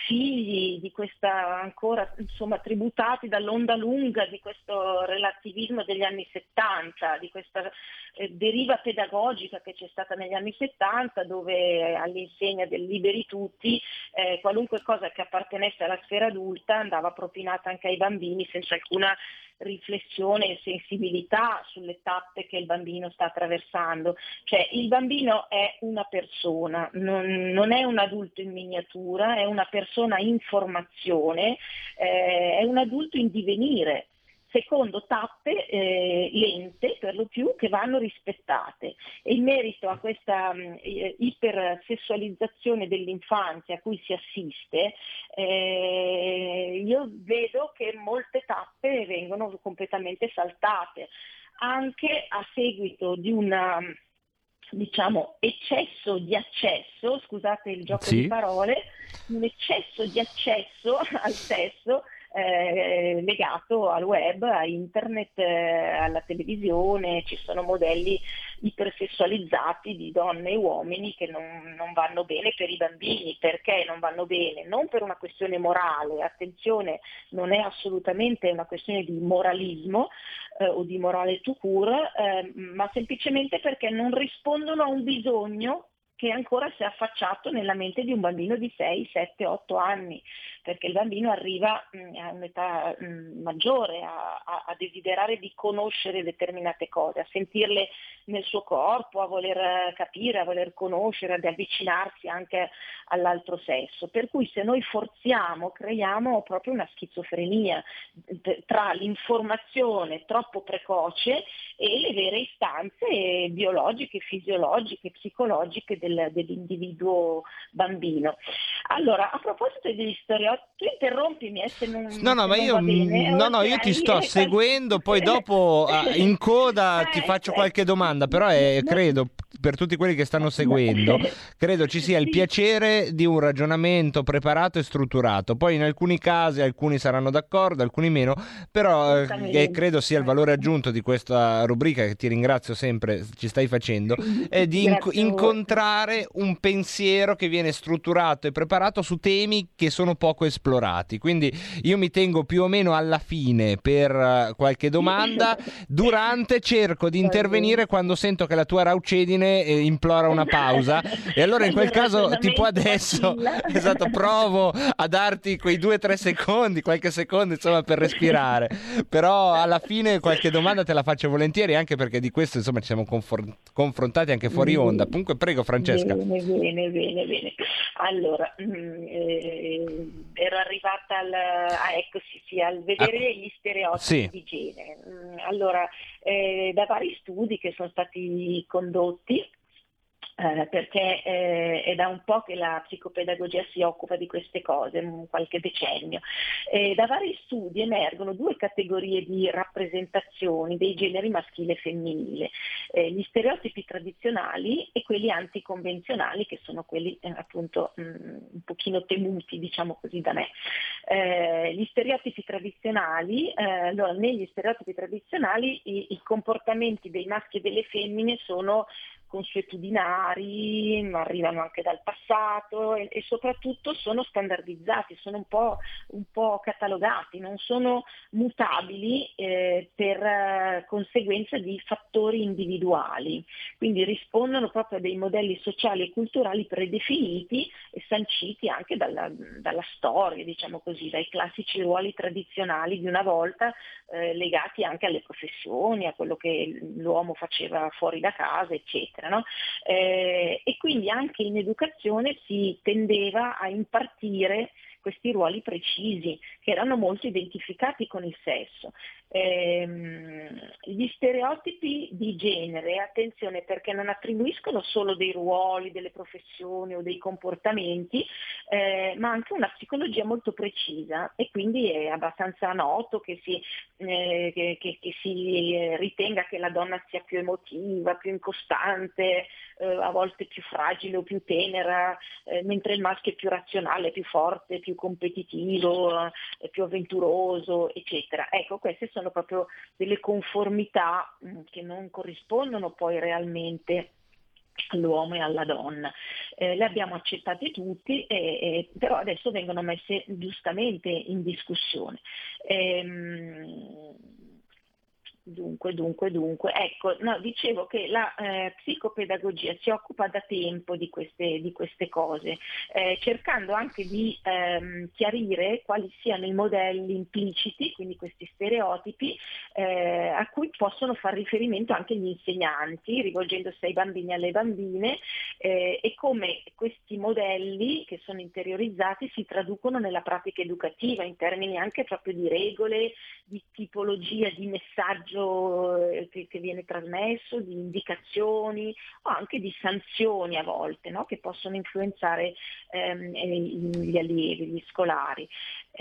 figli di questa ancora insomma tributati dall'onda lunga di questo relativismo degli anni 70, di questa eh, deriva pedagogica che c'è stata negli anni 70 dove all'insegna del liberi tutti eh, qualunque cosa che appartenesse alla sfera adulta andava propinata anche ai bambini senza alcuna riflessione e sensibilità sulle tappe che il bambino sta attraversando. Cioè il bambino è una persona, non, non è un adulto in miniatura, è una persona in formazione, eh, è un adulto in divenire secondo tappe eh, lente per lo più che vanno rispettate e in merito a questa mh, ipersessualizzazione dell'infanzia a cui si assiste eh, io vedo che molte tappe vengono completamente saltate anche a seguito di una diciamo eccesso di accesso, scusate il gioco Sì. di parole, un eccesso di accesso al sesso eh, legato al web, a internet, eh, alla televisione, ci sono modelli ipersessualizzati di donne e uomini che non, non vanno bene per i bambini. Perché non vanno bene? Non per una questione morale, attenzione, non è assolutamente una questione di moralismo eh, o di morale tout court, eh, ma semplicemente perché non rispondono a un bisogno che ancora si è affacciato nella mente di un bambino di 6, 7, 8 anni, perché il bambino arriva mh, a un'età mh, maggiore a, a- a desiderare di conoscere determinate cose, a sentirle nel suo corpo, a voler capire, a voler conoscere, ad avvicinarsi anche all'altro sesso. Per cui se noi forziamo, creiamo proprio una schizofrenia tra l'informazione troppo precoce e le vere istanze biologiche, fisiologiche, psicologiche del- dell'individuo bambino. Allora, a proposito degli stereotipi, tu interrompimi eh, se non, No, no, ma io, bene. mm, no, no, io ti sto Eh, seguendo, poi dopo ah, in coda ti Eh, faccio eh. qualche domanda, però è- credo, per tutti quelli che stanno seguendo, credo ci sia il piacere di un ragionamento preparato e strutturato. Poi in alcuni casi alcuni saranno d'accordo, alcuni meno, però eh, Esattamente. e credo sia il valore aggiunto di questa rubrica che ti ringrazio sempre, ci stai facendo, è di inc- incontrare un pensiero che viene strutturato e preparato su temi che sono poco esplorati. Quindi io mi tengo più o meno alla fine per eh, qualche domanda. Durante cerco di intervenire quando sento che la tua raucedine eh, implora una pausa. E allora in quel caso, tipo adesso, esatto, provo a darti quei due o tre secondi, qualche secondo insomma per respirare. Però alla fine qualche domanda te la faccio volentieri, anche perché di questo insomma ci siamo confor- confrontati anche fuori onda. Comunque prego Francesca. Bene, bene, bene, bene. Allora, mm, eh, ero arrivata al, ah, ecco, sì, sì, al vedere gli stereotipi Sì. di genere. Mm, Allora, eh, da vari studi che sono stati condotti, eh, perché eh, è da un po' che la psicopedagogia si occupa di queste cose, qualche decennio. Eh, da vari studi emergono due categorie di rappresentazioni dei generi maschile e femminile, Eh, gli stereotipi tradizionali e quelli anticonvenzionali che sono quelli eh, appunto mm, un pochino temuti diciamo così da me. Eh, gli stereotipi tradizionali, allora negli stereotipi tradizionali i, i comportamenti dei maschi e delle femmine sono consuetudinari, ma arrivano anche dal passato e, e soprattutto sono standardizzati, sono un po', un po catalogati, non sono mutabili eh, per eh, conseguenza di fattori individuali, quindi rispondono proprio a dei modelli sociali e culturali predefiniti e sanciti anche dalla, dalla storia, diciamo così, dai classici ruoli tradizionali di una volta eh, legati anche alle professioni, a quello che l'uomo faceva fuori da casa, eccetera. No? Eh, e quindi anche in educazione si tendeva a impartire questi ruoli precisi che erano molto identificati con il sesso. Ehm, gli stereotipi di genere, attenzione perché non attribuiscono solo dei ruoli, delle professioni o dei comportamenti, eh, ma anche una psicologia molto precisa e quindi è abbastanza noto che si, eh, che, che, che si ritenga che la donna sia più emotiva, più incostante, eh, a volte più fragile o più tenera, eh, mentre il maschio è più razionale, più forte, più competitivo, eh, più avventuroso, eccetera. Ecco, queste sono proprio delle conformità mm, che non corrispondono poi realmente all'uomo e alla donna. Eh, le abbiamo accettate tutti, eh, eh, però adesso vengono messe giustamente in discussione. Ehm, Dunque, dunque, dunque, ecco, no, dicevo che la eh, psicopedagogia si occupa da tempo di queste, di queste cose, eh, cercando anche di ehm, chiarire quali siano i modelli impliciti, quindi questi stereotipi, eh, a cui possono fare riferimento anche gli insegnanti, rivolgendosi ai bambini e alle bambine, eh, e come questi modelli che sono interiorizzati si traducono nella pratica educativa, in termini anche proprio di regole, di tipologia, di messaggio messaggio che, che, viene trasmesso, di indicazioni o anche di sanzioni a volte no? che possono influenzare ehm, gli allievi, gli scolari.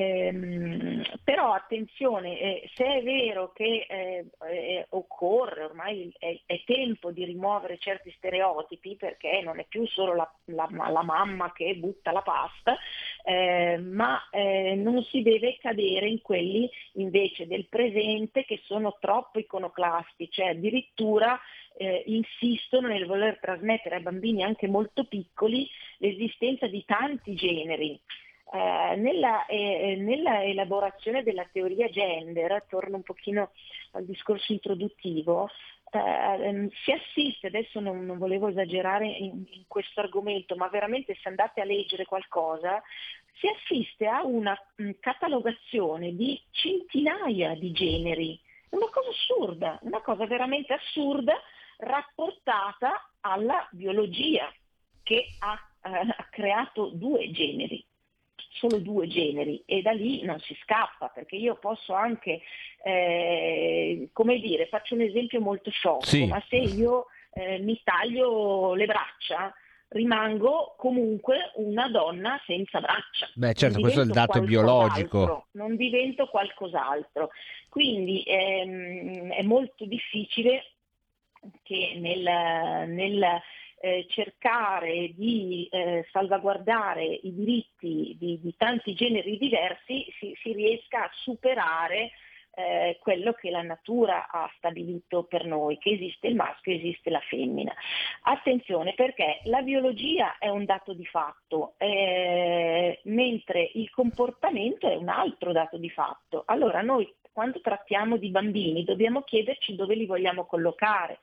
Ehm, però attenzione, eh, se è vero che eh, eh, occorre, ormai è, è, tempo di rimuovere certi stereotipi perché non è più solo la, la, la mamma che butta la pasta, eh, ma eh, non si deve cadere in quelli invece del presente che sono troppo iconoclasti, cioè addirittura eh, insistono nel voler trasmettere ai bambini anche molto piccoli l'esistenza di tanti generi. Eh, nella, eh, nella, elaborazione della teoria gender, torno un pochino al discorso introduttivo, eh, ehm, si assiste, adesso non, non volevo esagerare in, in, questo argomento, ma veramente se andate a leggere qualcosa, si assiste a una mh, catalogazione di centinaia di generi. Una cosa assurda, una cosa veramente assurda rapportata alla biologia che ha, eh, ha creato due generi solo due generi e da lì non si scappa perché io posso anche, eh, come dire, faccio un esempio molto sciocco, sì. ma se io eh, mi taglio le braccia rimango comunque una donna senza braccia. Beh certo, questo è il dato biologico. Non divento qualcos'altro. Quindi ehm, è molto difficile che nel, nel eh, cercare di eh, salvaguardare i diritti di, di, tanti generi diversi si, si riesca a superare eh, quello che la natura ha stabilito per noi, che esiste il maschio e esiste la femmina. Attenzione perché la biologia è un dato di fatto, eh, mentre il comportamento è un altro dato di fatto. Allora noi quando trattiamo di bambini dobbiamo chiederci dove li vogliamo collocare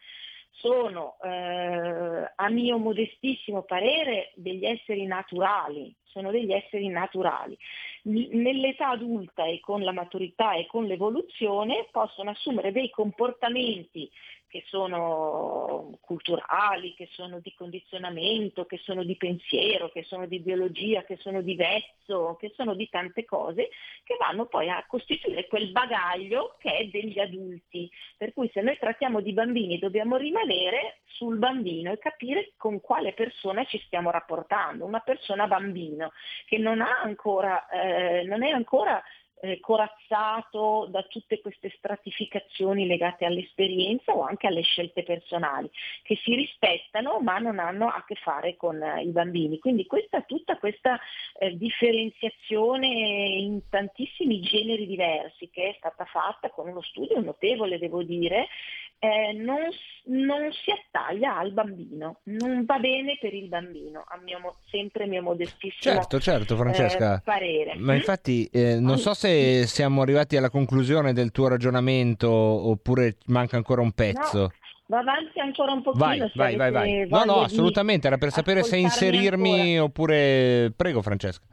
sono eh, a mio modestissimo parere degli esseri naturali, sono degli esseri naturali. Nell'età adulta e con la maturità e con l'evoluzione possono assumere dei comportamenti che sono culturali, che sono di condizionamento, che sono di pensiero, che sono di biologia, che sono di vezzo, che sono di tante cose, che vanno poi a costituire quel bagaglio che è degli adulti. Per cui se noi trattiamo di bambini dobbiamo rimanere sul bambino e capire con quale persona ci stiamo rapportando. Una persona bambino che non, ancora, eh, non è ancora eh, corazzato da tutte queste stratificazioni legate all'esperienza o anche alle scelte personali, che si rispettano ma non hanno a che fare con eh, i bambini. Quindi questa, tutta questa eh, differenziazione in tantissimi generi diversi che è stata fatta con uno studio notevole, devo dire, eh, non, non si attaglia al bambino, non va bene per il bambino, a mio, sempre mio modestissimo Certo, certo, Francesca. eh, parere. Ma infatti eh, non so se siamo arrivati alla conclusione del tuo ragionamento oppure manca ancora un pezzo. No, va avanti ancora un pochino. Vai, vai, vai, vai. No, no, assolutamente, era per sapere se inserirmi oppure... Prego, Francesca.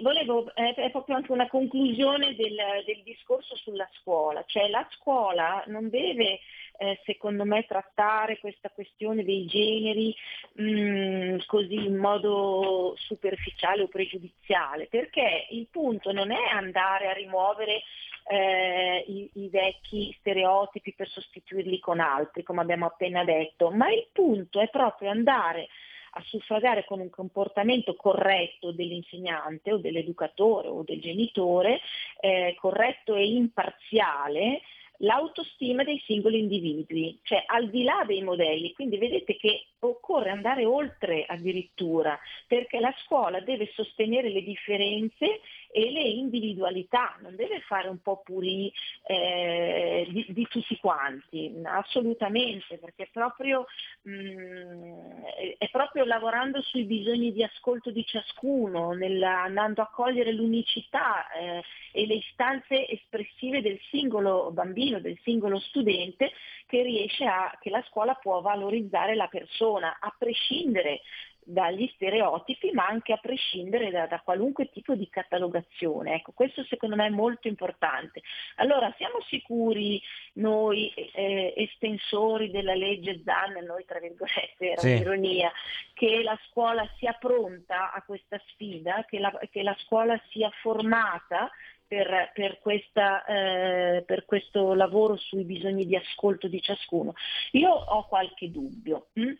Volevo, è, è proprio anche una conclusione del, del discorso sulla scuola, cioè la scuola non deve eh, secondo me trattare questa questione dei generi mh, così in modo superficiale o pregiudiziale, perché il punto non è andare a rimuovere eh, i, i vecchi stereotipi per sostituirli con altri, come abbiamo appena detto, ma il punto è proprio andare a suffragare con un comportamento corretto dell'insegnante o dell'educatore o del genitore, eh, corretto e imparziale, l'autostima dei singoli individui, cioè al di là dei modelli. Quindi vedete che occorre andare oltre addirittura, perché la scuola deve sostenere le differenze e le individualità, non deve fare un po' puri eh, di, di tutti quanti, assolutamente, perché proprio, mh, è proprio lavorando sui bisogni di ascolto di ciascuno, nella, andando a cogliere l'unicità eh, e le istanze espressive del singolo bambino, del singolo studente, che riesce a, che la scuola può valorizzare la persona, a prescindere dagli stereotipi, ma anche a prescindere da, da, qualunque tipo di catalogazione. Ecco, questo secondo me è molto importante. Allora, siamo sicuri noi eh, estensori della legge ZAN, noi tra virgolette, era Sì. un'ironia, che la scuola sia pronta a questa sfida, che la, che la scuola sia formata per, per, questa, eh, per questo lavoro sui bisogni di ascolto di ciascuno. Io ho qualche dubbio. hm?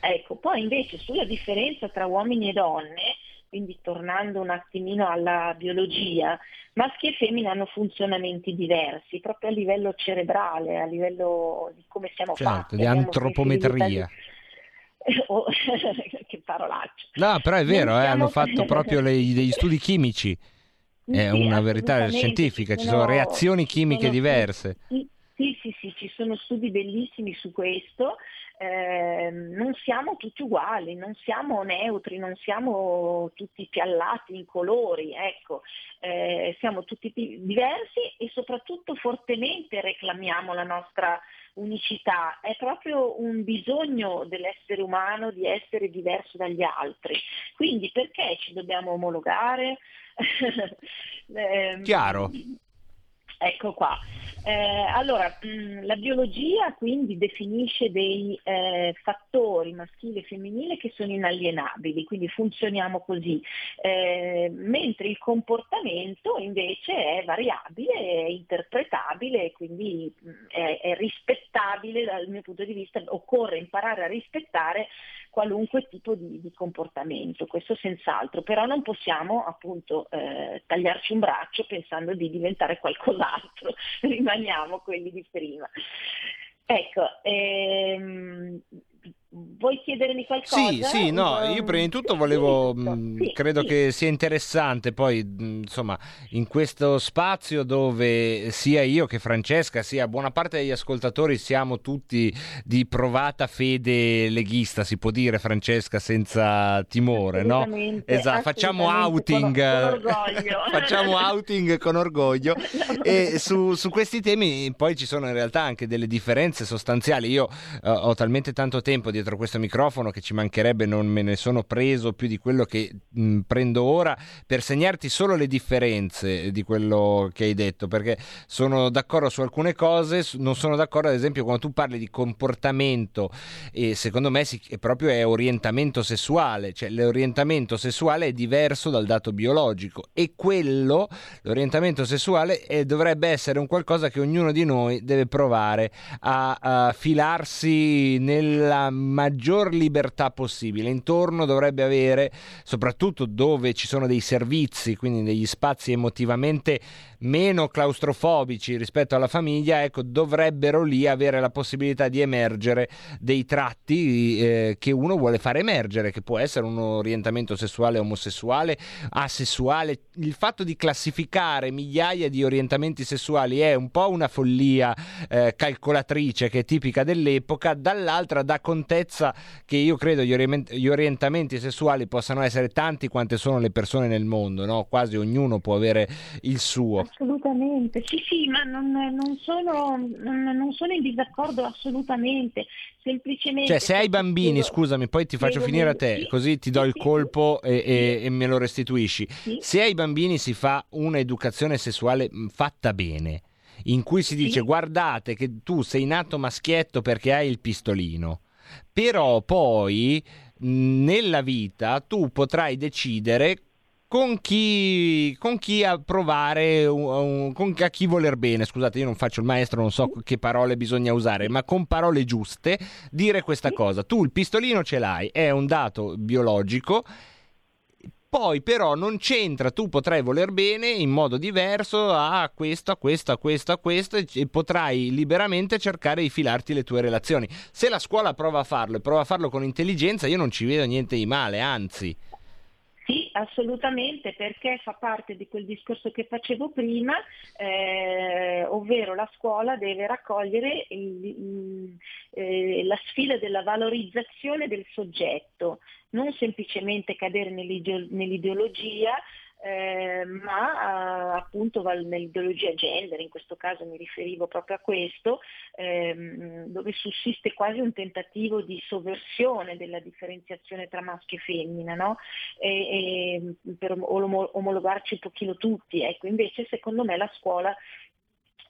Ecco, poi invece sulla differenza tra uomini e donne, quindi tornando un attimino alla biologia, maschi e femmine hanno funzionamenti diversi, proprio a livello cerebrale, a livello di come siamo Certo, fatti. di antropometria. Oh, che parolaccia. No, però è vero, eh, hanno siamo- fatto proprio le- degli studi chimici. È Sì, una verità scientifica, ci ci sono sono- reazioni chimiche sono- diverse. Sì, sì, sì, sì, ci sono studi bellissimi su questo. Ehm, non siamo tutti uguali, non siamo neutri, non siamo tutti piallati in colori, ecco, Eh, siamo tutti diversi e soprattutto fortemente reclamiamo la nostra unicità, è proprio un bisogno dell'essere umano di essere diverso dagli altri. Quindi perché ci dobbiamo omologare? Ehm, Chiaro. Ecco qua. Eh, allora, mh, la biologia quindi definisce dei eh, fattori maschile e femminile che sono inalienabili, quindi funzioniamo così, Eh, mentre il comportamento invece è variabile, è interpretabile quindi mh, è, è rispettabile dal mio punto di vista, occorre imparare a rispettare qualunque tipo di, di comportamento, questo senz'altro, però non possiamo appunto eh, tagliarci un braccio pensando di diventare qualcos'altro, rimaniamo quelli di prima. Ecco, ehm, vuoi chiedermi qualcosa? Sì, sì, no, Um, io prima di tutto volevo, mh, sì, credo sì. che sia interessante poi, mh, insomma, in questo spazio dove sia io che Francesca, sia buona parte degli ascoltatori siamo tutti di provata fede leghista, si può dire Francesca senza timore, no? Esatto, facciamo outing, con- con facciamo outing con orgoglio e su, su questi temi poi ci sono in realtà anche delle differenze sostanziali. Io eh, ho talmente tanto tempo dietro questo microfono che ci mancherebbe, non me ne sono preso più di quello che mh, prendo ora per segnarti solo le differenze di quello che hai detto, perché sono d'accordo su alcune cose, non sono d'accordo ad esempio quando tu parli di comportamento e secondo me si- è proprio è orientamento sessuale, cioè l'orientamento sessuale è diverso dal dato biologico e quello, l'orientamento sessuale, eh, dovrebbe essere un qualcosa che ognuno di noi deve provare a, a filarsi nella maggior libertà possibile. Intorno dovrebbe avere, soprattutto dove ci sono dei servizi, quindi degli spazi emotivamente meno claustrofobici rispetto alla famiglia, ecco, dovrebbero lì avere la possibilità di emergere dei tratti eh, che uno vuole fare emergere, che può essere un orientamento sessuale omosessuale, asessuale. Il fatto di classificare migliaia di orientamenti sessuali è un po' una follia eh, calcolatrice che è tipica dell'epoca, dall'altra dà contezza che io credo gli, orient- gli orientamenti sessuali possano essere tanti quante sono le persone nel mondo, no? quasi ognuno può avere il suo. Assolutamente, sì sì, ma non, non sono, non, sono in disaccordo assolutamente, semplicemente... Cioè, se hai bambini, scusami, poi ti faccio finire a te, sì. così ti do il colpo e, e- e me lo restituisci. Se ai bambini si fa un'educazione sessuale mh, fatta bene, in cui si dice guardate che tu sei nato maschietto perché hai il pistolino, però poi mh, nella vita tu potrai decidere con chi, con chi approvare, un- a chi voler bene. Scusate, io non faccio il maestro, non so che parole bisogna usare, ma con parole giuste dire questa cosa. Tu il pistolino ce l'hai, è un dato biologico. Poi però non c'entra, tu potrai voler bene in modo diverso a questo, a questo, a questo, a questo e potrai liberamente cercare di filarti le tue relazioni. Se la scuola prova a farlo e prova a farlo con intelligenza, io non ci vedo niente di male, anzi. Assolutamente, perché fa parte di quel discorso che facevo prima, eh, ovvero la scuola deve raccogliere il- il- eh, la sfida della valorizzazione del soggetto, non semplicemente cadere nell'ideo- nell'ideologia, eh, ma eh, appunto nell'ideologia gender, in questo caso mi riferivo proprio a questo, ehm, dove sussiste quasi un tentativo di sovversione della differenziazione tra maschio e femmina, no? E- e per omo- omologarci un pochino tutti. Ecco, invece secondo me la scuola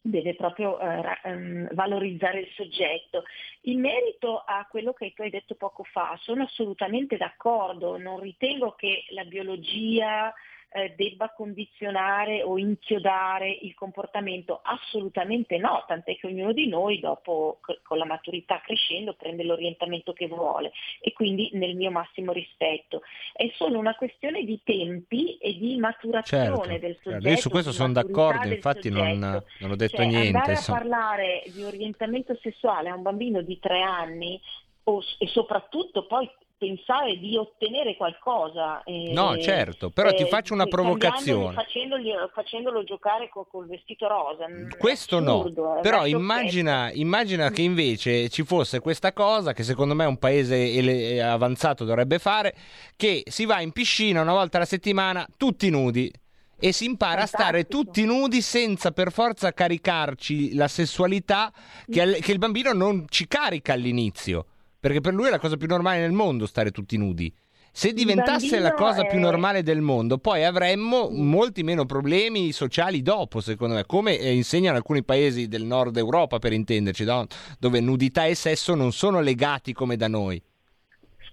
deve proprio eh, ehm, valorizzare il soggetto. In merito a quello che tu hai detto poco fa, sono assolutamente d'accordo, non ritengo che la biologia eh, debba condizionare o inchiodare il comportamento, assolutamente no, tant'è che ognuno di noi dopo co- con la maturità crescendo prende l'orientamento che vuole e quindi nel mio massimo rispetto. È solo una questione di tempi e di maturazione Certo, del certo. soggetto. Io su questo sono d'accordo, infatti non, non ho detto Cioè, niente. Andare insomma. a parlare di orientamento sessuale a un bambino di tre anni o- e soprattutto poi pensare di ottenere qualcosa. eh, No, certo, però ti eh, faccio una provocazione. Facendogli, facendolo giocare co- col vestito rosa. Mm, Questo no, assurdo, è però immagina, immagina che invece ci fosse questa cosa che secondo me un paese avanzato dovrebbe fare, che si va in piscina una volta alla settimana tutti nudi e si impara a stare tutti nudi senza per forza caricarci la sessualità che, che il bambino non ci carica all'inizio, perché per lui è la cosa più normale nel mondo stare tutti nudi. Se diventasse la cosa più è- normale del mondo, poi avremmo molti meno problemi sociali dopo, secondo me, come eh, insegnano alcuni paesi del nord Europa, per intenderci, no? dove nudità e sesso non sono legati come da noi.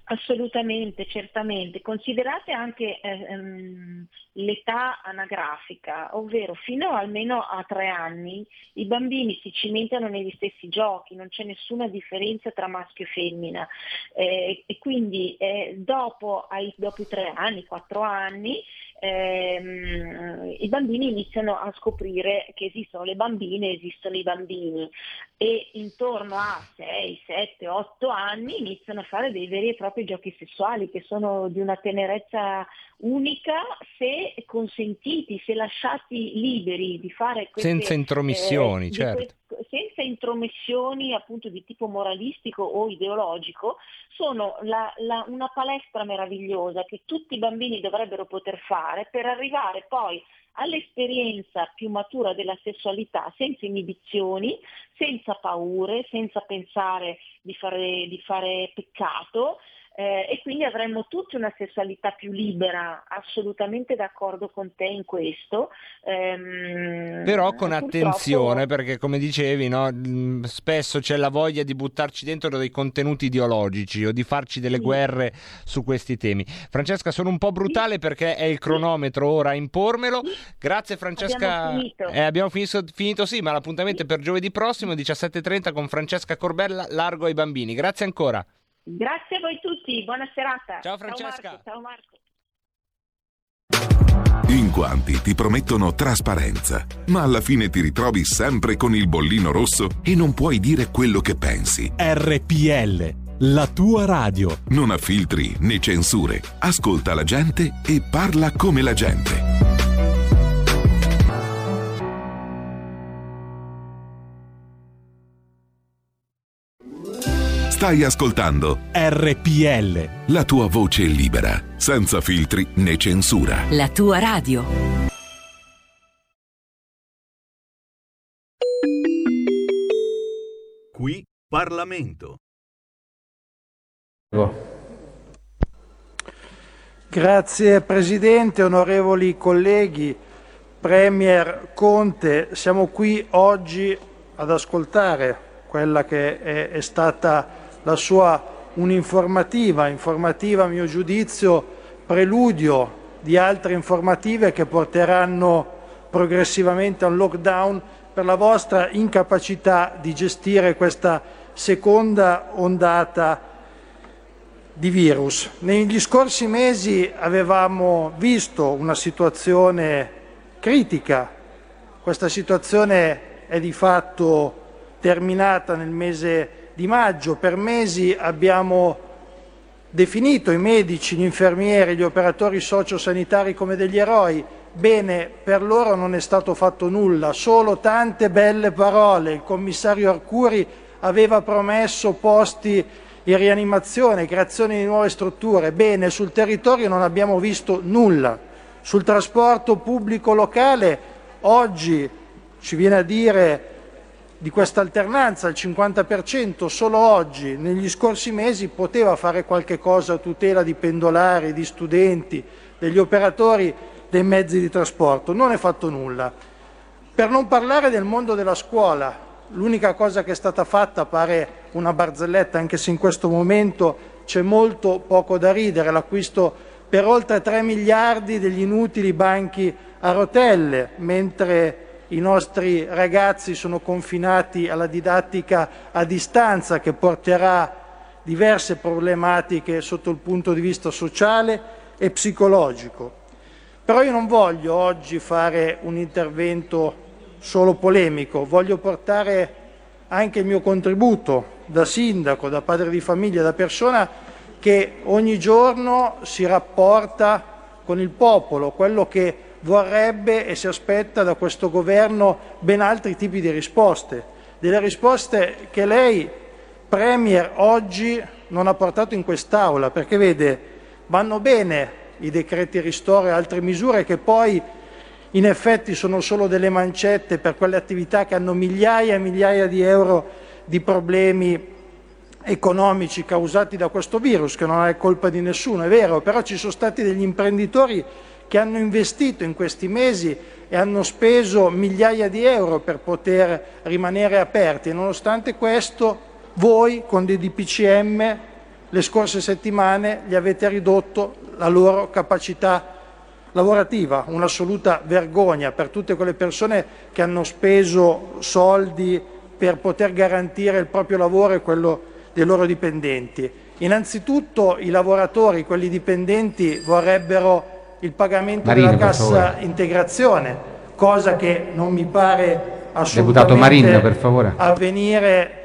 Assolutamente, certamente. Considerate anche eh, ehm, l'età anagrafica, ovvero fino almeno a tre anni i bambini si cimentano negli stessi giochi, non c'è nessuna differenza tra maschio e femmina Eh, e quindi eh, dopo, ai- dopo i tre anni, quattro anni, ehm, i bambini iniziano a scoprire che esistono le bambine, esistono i bambini e intorno a 6, 7, 8 anni iniziano a fare dei veri e propri giochi sessuali che sono di una tenerezza unica se consentiti, se lasciati liberi di fare queste, Senza intromissioni, di certo. que- senza intromissioni appunto di tipo moralistico o ideologico, sono la- la- una palestra meravigliosa che tutti i bambini dovrebbero poter fare per arrivare poi all'esperienza più matura della sessualità senza inibizioni, senza paure, senza pensare di fare, di fare peccato eh, e quindi avremmo tutti una sessualità più libera, assolutamente d'accordo con te in questo. Ehm, Però con attenzione, perché come dicevi, no, mh, spesso c'è la voglia di buttarci dentro dei contenuti ideologici o di farci delle guerre su questi temi. Francesca, sono un po' brutale perché è il cronometro ora a impormelo. Grazie Francesca. Abbiamo finito. Eh, abbiamo finito, finito, sì, ma l'appuntamento è per giovedì prossimo, 17.30 con Francesca Corbella, largo ai bambini. Grazie ancora. Grazie a voi tutti, buona serata. Ciao Francesca. Ciao Marco. Ciao Marco. In quanti ti promettono trasparenza, ma alla fine ti ritrovi sempre con il bollino rosso e non puoi dire quello che pensi. RPL, la tua radio. Non ha filtri né censure. Ascolta la gente e parla come la gente. Stai ascoltando RPL. la tua voce libera, senza filtri né censura. La tua radio. Qui Parlamento. Grazie Presidente, onorevoli colleghi, Premier Conte, siamo qui oggi ad ascoltare quella che è, è stata la sua un'informativa, informativa a mio giudizio, preludio di altre informative che porteranno progressivamente a un lockdown per la vostra incapacità di gestire questa seconda ondata di virus. Negli scorsi mesi avevamo visto una situazione critica, questa situazione è di fatto terminata nel mese di maggio, per mesi abbiamo definito i medici, gli infermieri, gli operatori sociosanitari come degli eroi, bene, per loro non è stato fatto nulla, solo tante belle parole. Il commissario Arcuri aveva promesso posti in rianimazione, creazione di nuove strutture. Bene, sul territorio non abbiamo visto nulla. Sul trasporto pubblico locale oggi ci viene a dire di questa alternanza al 50%, solo oggi, negli scorsi mesi, poteva fare qualche cosa a tutela di pendolari, di studenti, degli operatori dei mezzi di trasporto. Non è fatto nulla. Per non parlare del mondo della scuola, l'unica cosa che è stata fatta pare una barzelletta, anche se in questo momento c'è molto poco da ridere, l'acquisto per oltre 3 miliardi degli inutili banchi a rotelle, mentre i nostri ragazzi sono confinati alla didattica a distanza che porterà diverse problematiche sotto il punto di vista sociale e psicologico. Però io non voglio oggi fare un intervento solo polemico, voglio portare anche il mio contributo da sindaco, da padre di famiglia, da persona che ogni giorno si rapporta con il popolo, quello che vorrebbe e si aspetta da questo governo ben altri tipi di risposte, delle risposte che lei, Premier, oggi non ha portato in quest'Aula, perché vede, vanno bene i decreti ristoro e altre misure che poi in effetti sono solo delle mancette per quelle attività che hanno migliaia e migliaia di euro di problemi economici causati da questo virus, che non è colpa di nessuno, è vero, però ci sono stati degli imprenditori che hanno investito in questi mesi e hanno speso migliaia di euro per poter rimanere aperti nonostante questo voi con dei DPCM le scorse settimane gli avete ridotto la loro capacità lavorativa, un'assoluta vergogna per tutte quelle persone che hanno speso soldi per poter garantire il proprio lavoro e quello dei loro dipendenti. Innanzitutto i lavoratori, quelli dipendenti, vorrebbero il pagamento Marino, della cassa integrazione, cosa che non mi pare assolutamente Marino, per avvenire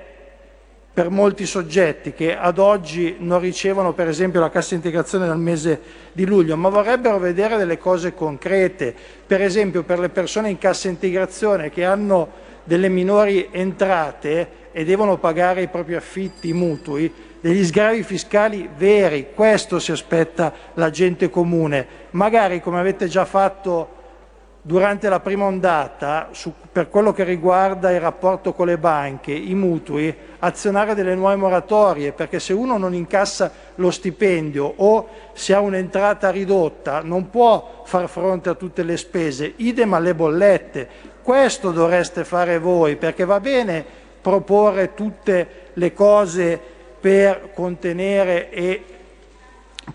per molti soggetti che ad oggi non ricevono per esempio la cassa integrazione dal mese di luglio, ma vorrebbero vedere delle cose concrete, per esempio per le persone in cassa integrazione che hanno delle minori entrate e devono pagare i propri affitti, i mutui, degli sgravi fiscali veri, questo si aspetta la gente comune, magari come avete già fatto durante la prima ondata, su- per quello che riguarda il rapporto con le banche, i mutui, azionare delle nuove moratorie, perché se uno non incassa lo stipendio o se ha un'entrata ridotta non può far fronte a tutte le spese, idem alle bollette. Questo dovreste fare voi, perché va bene proporre tutte le cose per contenere e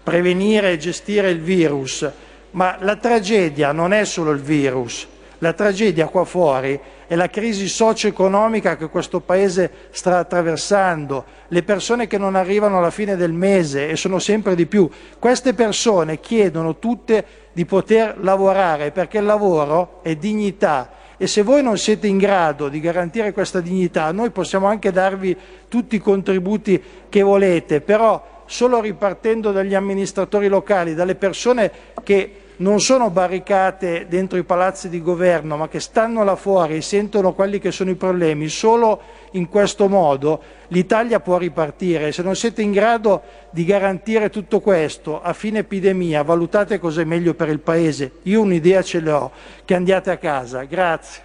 prevenire e gestire il virus, ma la tragedia non è solo il virus. La tragedia qua fuori è la crisi socio-economica che questo Paese sta attraversando, le persone che non arrivano alla fine del mese e sono sempre di più. Queste persone chiedono tutte di poter lavorare perché il lavoro è dignità e se voi non siete in grado di garantire questa dignità, noi possiamo anche darvi tutti i contributi che volete, però solo ripartendo dagli amministratori locali, dalle persone che non sono barricate dentro i palazzi di governo, ma che stanno là fuori e sentono quelli che sono i problemi, solo in questo modo l'Italia può ripartire. Se non siete in grado di garantire tutto questo a fine epidemia, valutate cosa è meglio per il Paese. Io un'idea ce l'ho, che andiate a casa. Grazie.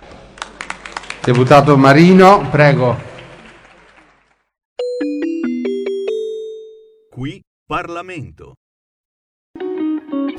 Deputato Marino, prego. Qui Parlamento.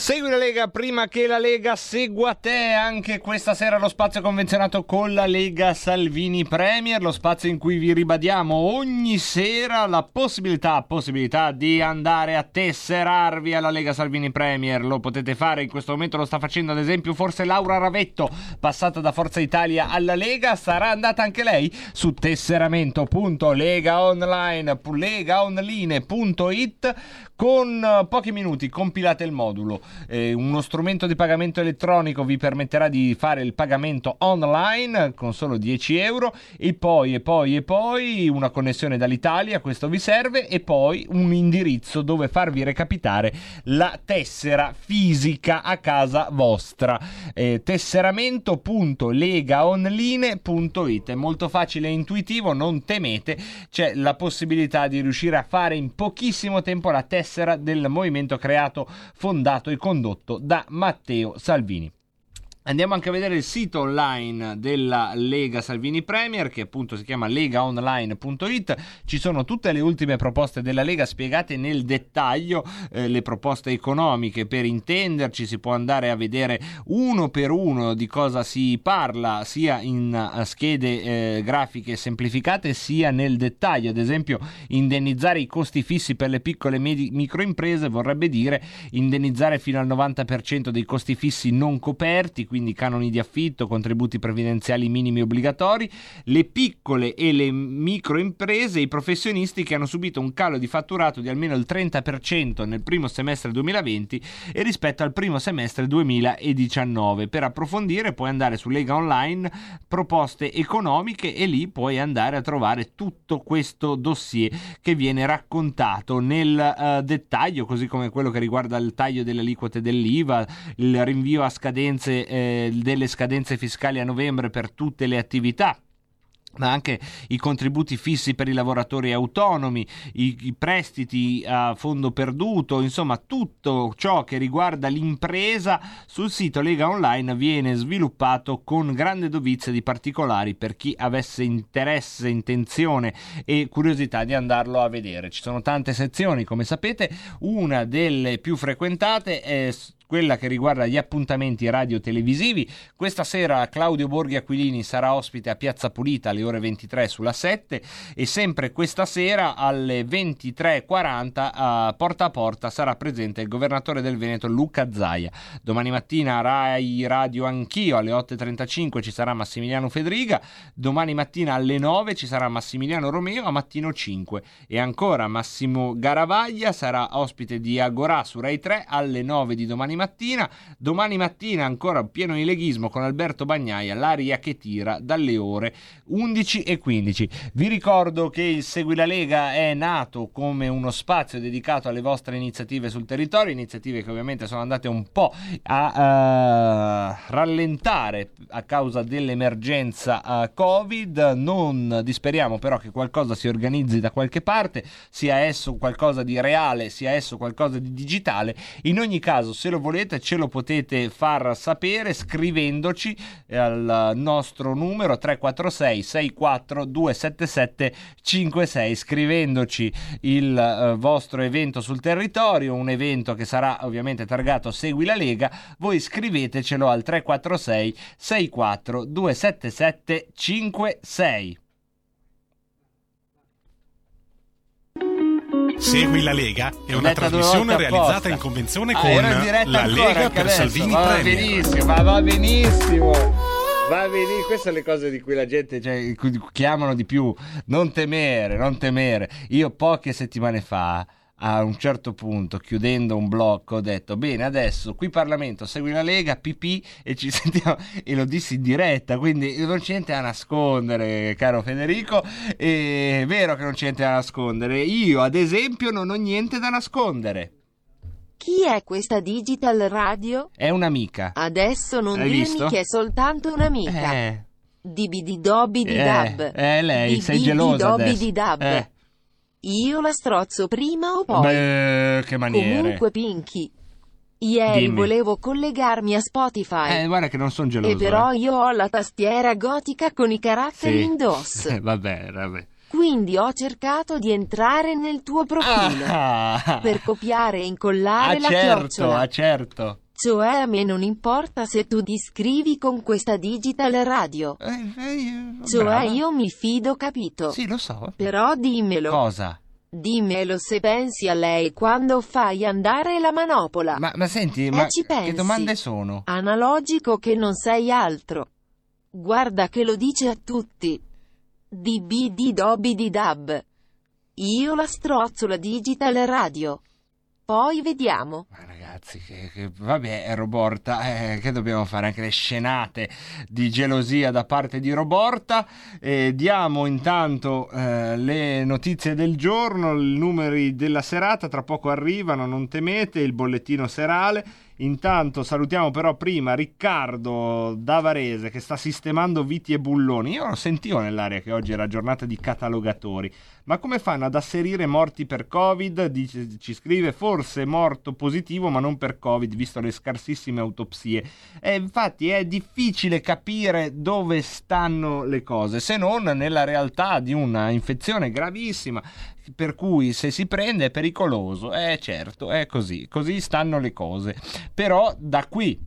Segui la Lega prima che la Lega segua te. Anche questa sera lo spazio convenzionato con la Lega Salvini Premier, lo spazio in cui vi ribadiamo ogni sera la possibilità, possibilità di andare a tesserarvi alla Lega Salvini Premier. Lo potete fare in questo momento, lo sta facendo ad esempio forse Laura Ravetto, passata da Forza Italia alla Lega, sarà andata anche lei su tesseramento.legaonline legaonline.it con pochi minuti compilate il modulo eh, uno strumento di pagamento elettronico vi permetterà di fare il pagamento online con solo 10 euro. E poi e poi e poi una connessione dall'Italia, questo vi serve, e poi un indirizzo dove farvi recapitare la tessera fisica a casa vostra. Eh, tesseramento.legaonline.it è molto facile e intuitivo, non temete, c'è la possibilità di riuscire a fare in pochissimo tempo la tessera del movimento creato, fondato e condotto da Matteo Salvini. Andiamo anche a vedere il sito online della Lega Salvini Premier che appunto si chiama legaonline.it. Ci sono tutte le ultime proposte della Lega spiegate nel dettaglio, eh, le proposte economiche per intenderci, si può andare a vedere uno per uno di cosa si parla sia in uh, schede eh, grafiche semplificate sia nel dettaglio. Ad esempio indennizzare i costi fissi per le piccole e medi- microimprese vorrebbe dire indennizzare fino al 90% dei costi fissi non coperti, quindi canoni di affitto, contributi previdenziali minimi obbligatori, le piccole e le microimprese, i professionisti che hanno subito un calo di fatturato di almeno il 30% nel primo semestre 2020 e rispetto al primo semestre 2019. Per approfondire puoi andare su Lega Online, proposte economiche e lì puoi andare a trovare tutto questo dossier che viene raccontato nel uh, dettaglio, così come quello che riguarda il taglio delle aliquote dell'IVA, il rinvio a scadenze eh, delle scadenze fiscali a novembre per tutte le attività ma anche i contributi fissi per i lavoratori autonomi, i, i, prestiti a fondo perduto, insomma tutto ciò che riguarda l'impresa sul sito Lega Online viene sviluppato con grande dovizia di particolari per chi avesse interesse, intenzione e curiosità di andarlo a vedere. Ci sono tante sezioni, come sapete, una delle più frequentate è quella che riguarda gli appuntamenti radio-televisivi. Questa sera Claudio Borghi Aquilini sarà ospite a Piazza Pulita alle ore 23 sulla 7 e sempre questa sera alle 23.40 a Porta a Porta sarà presente il governatore del Veneto Luca Zaia. Domani mattina Rai Radio Anch'io alle 8.35 ci sarà Massimiliano Federiga, domani mattina alle 9 ci sarà Massimiliano Romeo a mattino 5 e ancora Massimo Garavaglia sarà ospite di Agorà su Rai 3 alle 9 di domani mattina. Domani mattina ancora pieno di leghismo con Alberto Bagnaia, l'aria che tira dalle ore 11 e 15. Vi ricordo che il Segui la Lega è nato come uno spazio dedicato alle vostre iniziative sul territorio, iniziative che ovviamente sono andate un po' a uh, rallentare a causa dell'emergenza uh, Covid. Non disperiamo però che qualcosa si organizzi da qualche parte, sia esso qualcosa di reale, sia esso qualcosa di digitale. In ogni caso, se lo volete volete ce lo potete far sapere scrivendoci al nostro numero 346 64 277 56 scrivendoci il uh, vostro evento sul territorio un evento che sarà ovviamente targato Segui la Lega voi scrivetecelo al 346 64 277 56 Segui la Lega è una trasmissione realizzata apposta. in convenzione Ah, con in diretta la ancora Lega per adesso. Salvini va Premier. benissimo, ma va benissimo. Va benissimo, queste sono le cose di cui la gente cioè, chiamano di più. Non temere, non temere. Io poche settimane fa, a un certo punto, chiudendo un blocco, ho detto: Bene, adesso qui Parlamento segui la Lega, PP e ci sentiamo. E lo dissi in diretta, quindi non c'è niente da nascondere, caro Federico. È vero che non c'è niente da nascondere. Io, ad esempio, non ho niente da nascondere. Chi è questa Digital Radio? È un'amica. Adesso non Hai dirmi visto? che è soltanto un'amica. Eh. Dibidi dobi di Eh, dab. eh, lei, sei Dibidi gelosa dobi adesso. dab. Eh. Io la strozzo prima o poi? Beh, che maniere. Comunque, Pinky. Ieri Dimmi. volevo collegarmi a Spotify. Eh, guarda che non sono geloso. e però eh. io ho la tastiera gotica con i caratteri Sì. in DOS. Eh, vabbè, vabbè. Quindi ho cercato di entrare nel tuo profilo Ah, per copiare e incollare ah, la certo, chiocciola. ah, certo. Cioè a me non importa se tu ti iscrivi con questa digital radio. cioè brava. io mi fido, capito? Sì, lo so. Però dimmelo. Cosa? Dimmelo se pensi a lei quando fai andare la manopola. Ma, ma senti, Eh, ma ci pensi. che domande sono? Analogico che non sei altro. Guarda che lo dice a tutti. DB di dobi di dab. Io la strozzo la digital radio. Poi vediamo. Ragazzi, che, che- vabbè, Roborta, eh, che dobbiamo fare? Anche le scenate di gelosia da parte di Roborta. Eh, diamo intanto eh, le notizie del giorno, i numeri della serata, tra poco arrivano, non temete, il bollettino serale. Intanto salutiamo però prima Riccardo da Varese che sta sistemando viti e bulloni. Io lo sentivo nell'aria che oggi era giornata di catalogatori. Ma come fanno ad asserire morti per Covid? Dice- ci scrive forse morto positivo ma non per Covid visto le scarsissime autopsie. E infatti è difficile capire dove stanno le cose se non nella realtà di una infezione gravissima per cui se si prende è pericoloso. Eh certo, è così, così stanno le cose. Però da qui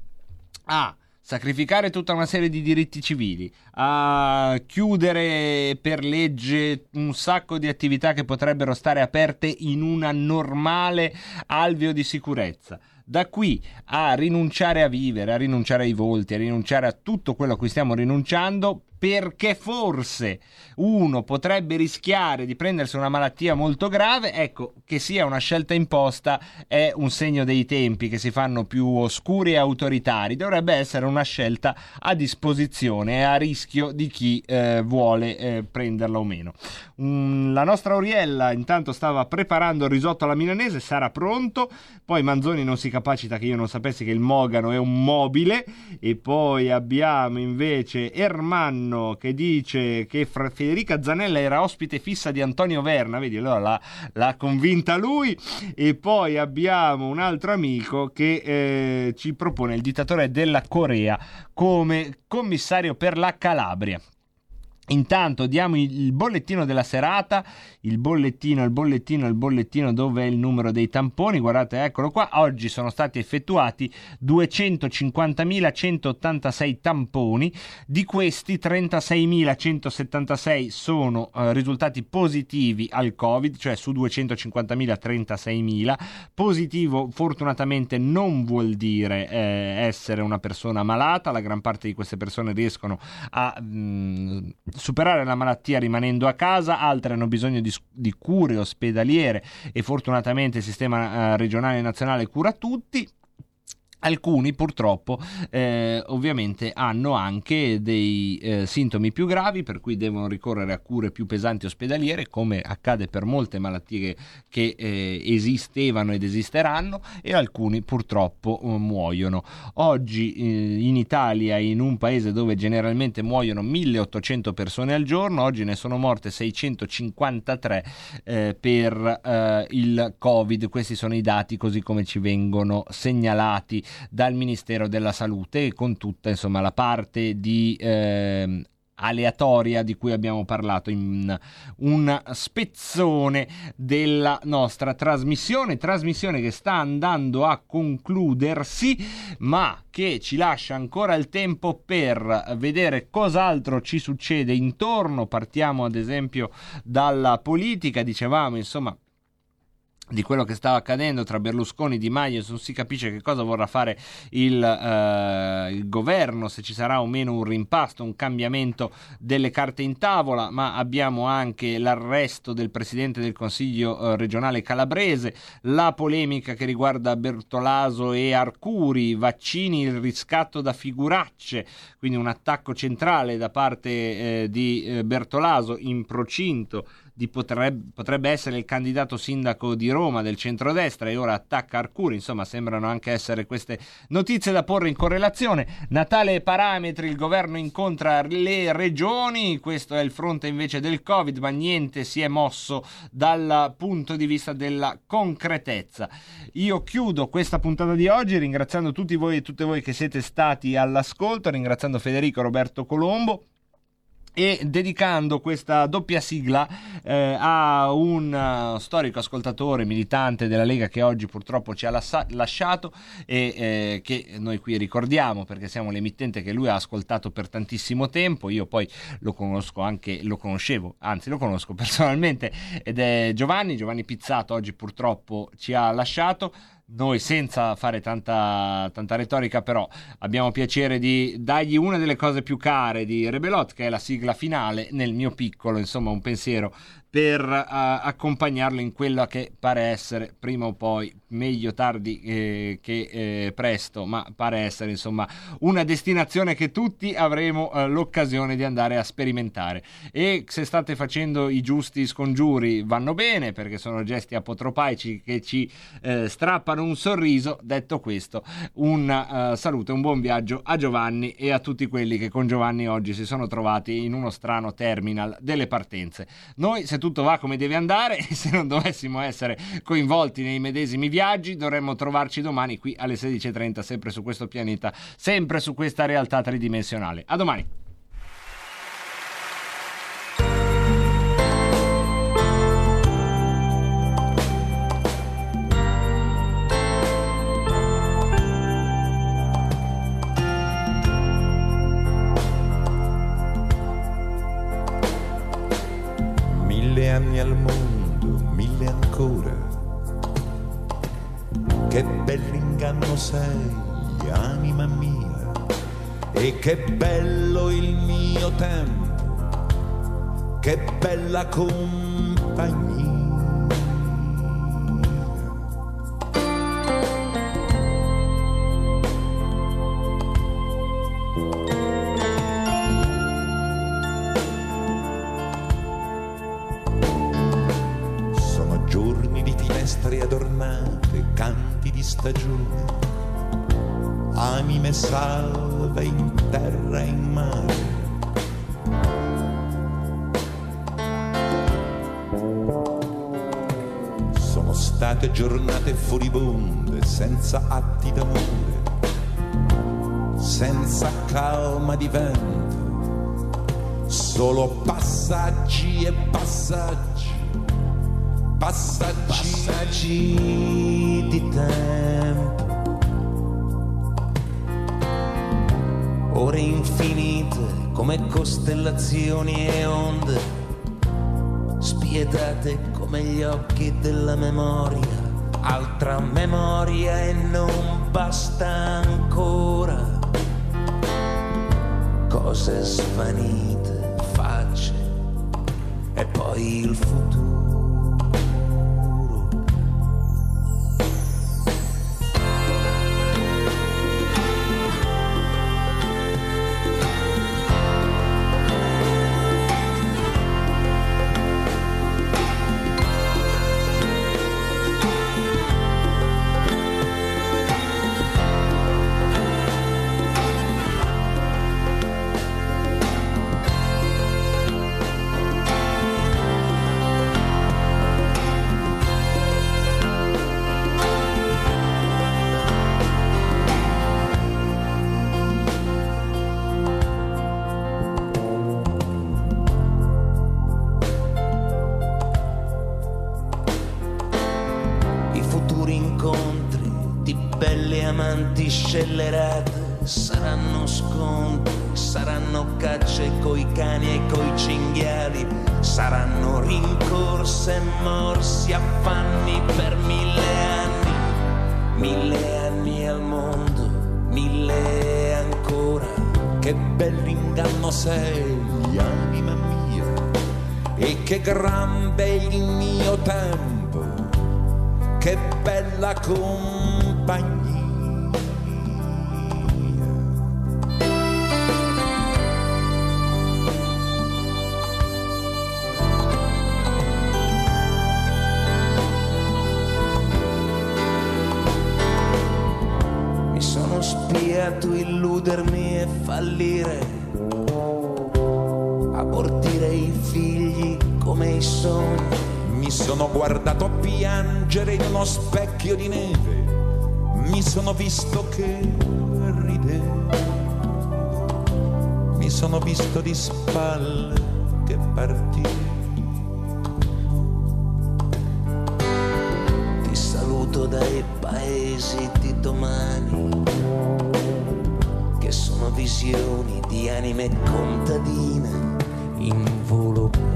a sacrificare tutta una serie di diritti civili, a chiudere per legge un sacco di attività che potrebbero stare aperte in una normale alveo di sicurezza. Da qui a rinunciare a vivere, a rinunciare ai volti, a rinunciare a tutto quello a cui stiamo rinunciando, perché forse uno potrebbe rischiare di prendersi una malattia molto grave, ecco, che sia una scelta imposta è un segno dei tempi che si fanno più oscuri e autoritari, dovrebbe essere una scelta a disposizione e a rischio di chi eh, vuole eh, prenderla o meno. Mm, la nostra Auriella intanto stava preparando il risotto alla milanese, sarà pronto, poi Manzoni non si capacita che io non sapessi che il Mogano è un mobile. E poi abbiamo invece Ermanno che dice che Federica Zanella era ospite fissa di Antonio Verna, vedi allora l'ha, l'ha convinta lui e poi abbiamo un altro amico che eh, ci propone il dittatore della Corea come commissario per la Calabria. Intanto diamo il bollettino della serata, il bollettino, il bollettino, il bollettino dove è il numero dei tamponi, guardate eccolo qua, oggi sono stati effettuati 250.186 tamponi, di questi 36.176 sono eh, risultati positivi al Covid, cioè su 250.000 36.000, positivo fortunatamente non vuol dire eh, essere una persona malata, la gran parte di queste persone riescono a mh, superare la malattia rimanendo a casa, altre hanno bisogno di, di cure ospedaliere e fortunatamente il sistema eh, regionale e nazionale cura tutti. Alcuni purtroppo eh, ovviamente hanno anche dei eh, sintomi più gravi per cui devono ricorrere a cure più pesanti ospedaliere come accade per molte malattie che, eh, esistevano ed esisteranno e alcuni purtroppo eh, muoiono. Oggi eh, in Italia in un paese dove generalmente muoiono 1800 persone al giorno oggi ne sono morte 653 eh, per il covid questi sono i dati così come ci vengono segnalati dal Ministero della Salute con tutta insomma la parte di ehm, aleatoria di cui abbiamo parlato in un spezzone della nostra trasmissione, trasmissione che sta andando a concludersi, ma che ci lascia ancora il tempo per vedere cos'altro ci succede intorno. Partiamo ad esempio dalla politica, dicevamo, insomma, di quello che stava accadendo tra Berlusconi e Di Maio, non si capisce che cosa vorrà fare il, eh, il, governo, se ci sarà o meno un rimpasto, un cambiamento delle carte in tavola, ma abbiamo anche l'arresto del presidente del Consiglio eh, regionale calabrese, la polemica che riguarda Bertolaso e Arcuri, vaccini, il riscatto da figuracce, quindi un attacco centrale da parte eh, di eh, Bertolaso in procinto di potrebbe, potrebbe, essere il candidato sindaco di Roma del centrodestra e ora attacca Arcuri, insomma sembrano anche essere queste notizie da porre in correlazione. Natale parametri, il governo incontra le regioni, questo è il fronte invece del Covid, ma niente si è mosso dal punto di vista della concretezza. Io chiudo questa puntata di oggi ringraziando tutti voi e tutte voi che siete stati all'ascolto, ringraziando Federico Roberto Colombo e dedicando questa doppia sigla eh, a un uh, storico ascoltatore militante della Lega che oggi purtroppo ci ha lassa- lasciato e eh, che noi qui ricordiamo perché siamo l'emittente che lui ha ascoltato per tantissimo tempo. Io poi lo conosco anche lo conoscevo anzi lo conosco personalmente ed è Giovanni Giovanni Pizzato oggi purtroppo ci ha lasciato noi senza fare tanta, tanta, retorica però abbiamo piacere di dargli una delle cose più care di Rebelot che è la sigla finale nel mio piccolo insomma un pensiero per uh, accompagnarlo in quella che pare essere prima o poi meglio tardi eh, che eh, presto ma pare essere insomma una destinazione che tutti avremo uh, l'occasione di andare a sperimentare. E se state facendo i giusti scongiuri vanno bene perché sono gesti apotropaici che ci eh, strappano un sorriso. Detto questo un uh, saluto e un buon viaggio a Giovanni e a tutti quelli che con Giovanni oggi si sono trovati in uno strano terminal delle partenze. Noi se tutto va come deve andare e se non dovessimo essere coinvolti nei medesimi viaggi dovremmo trovarci domani qui alle 16.30 sempre su questo pianeta, sempre su questa realtà tridimensionale. A domani! Che bello il mio tempo, che bella compagnia. adornate, canti di stagione, anime salve in terra e in mare. Sono state giornate furibonde, senza atti d'amore, senza calma di vento, solo passaggi e passaggi passaggi, passaggi di tempo. Ore infinite come costellazioni e onde, spietate come gli occhi della memoria. Altra memoria e non basta ancora. Cose svanite, facce e poi il futuro. Scellerate saranno scontri, saranno cacce coi cani e coi cinghiali, saranno rincorse e morsi affanni per mille anni, mille anni al mondo, mille ancora. Che bell'inganno sei, anima mia, e che grande il mio tempo, che bella compagnia. Mi sono spiato illudermi e fallire, abortire i figli come i sogni. Mi sono guardato piangere in uno specchio di neve, mi sono visto che ridevo, mi sono visto di spalle che partivo. Ti saluto dai paesi di domani, che sono visioni di anime contadine in volo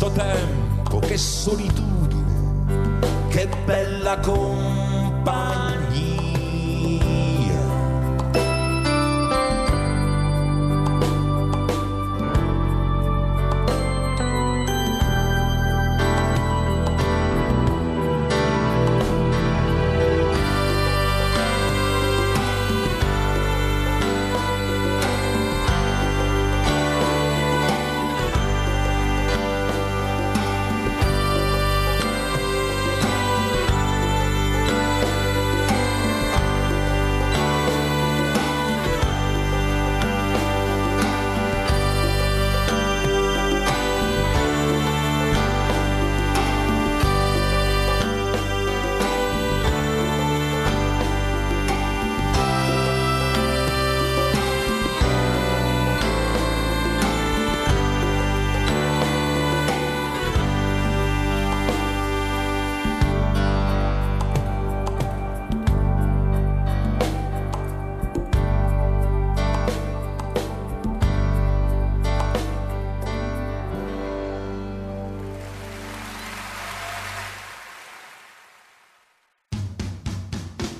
questo tempo, che solitudine,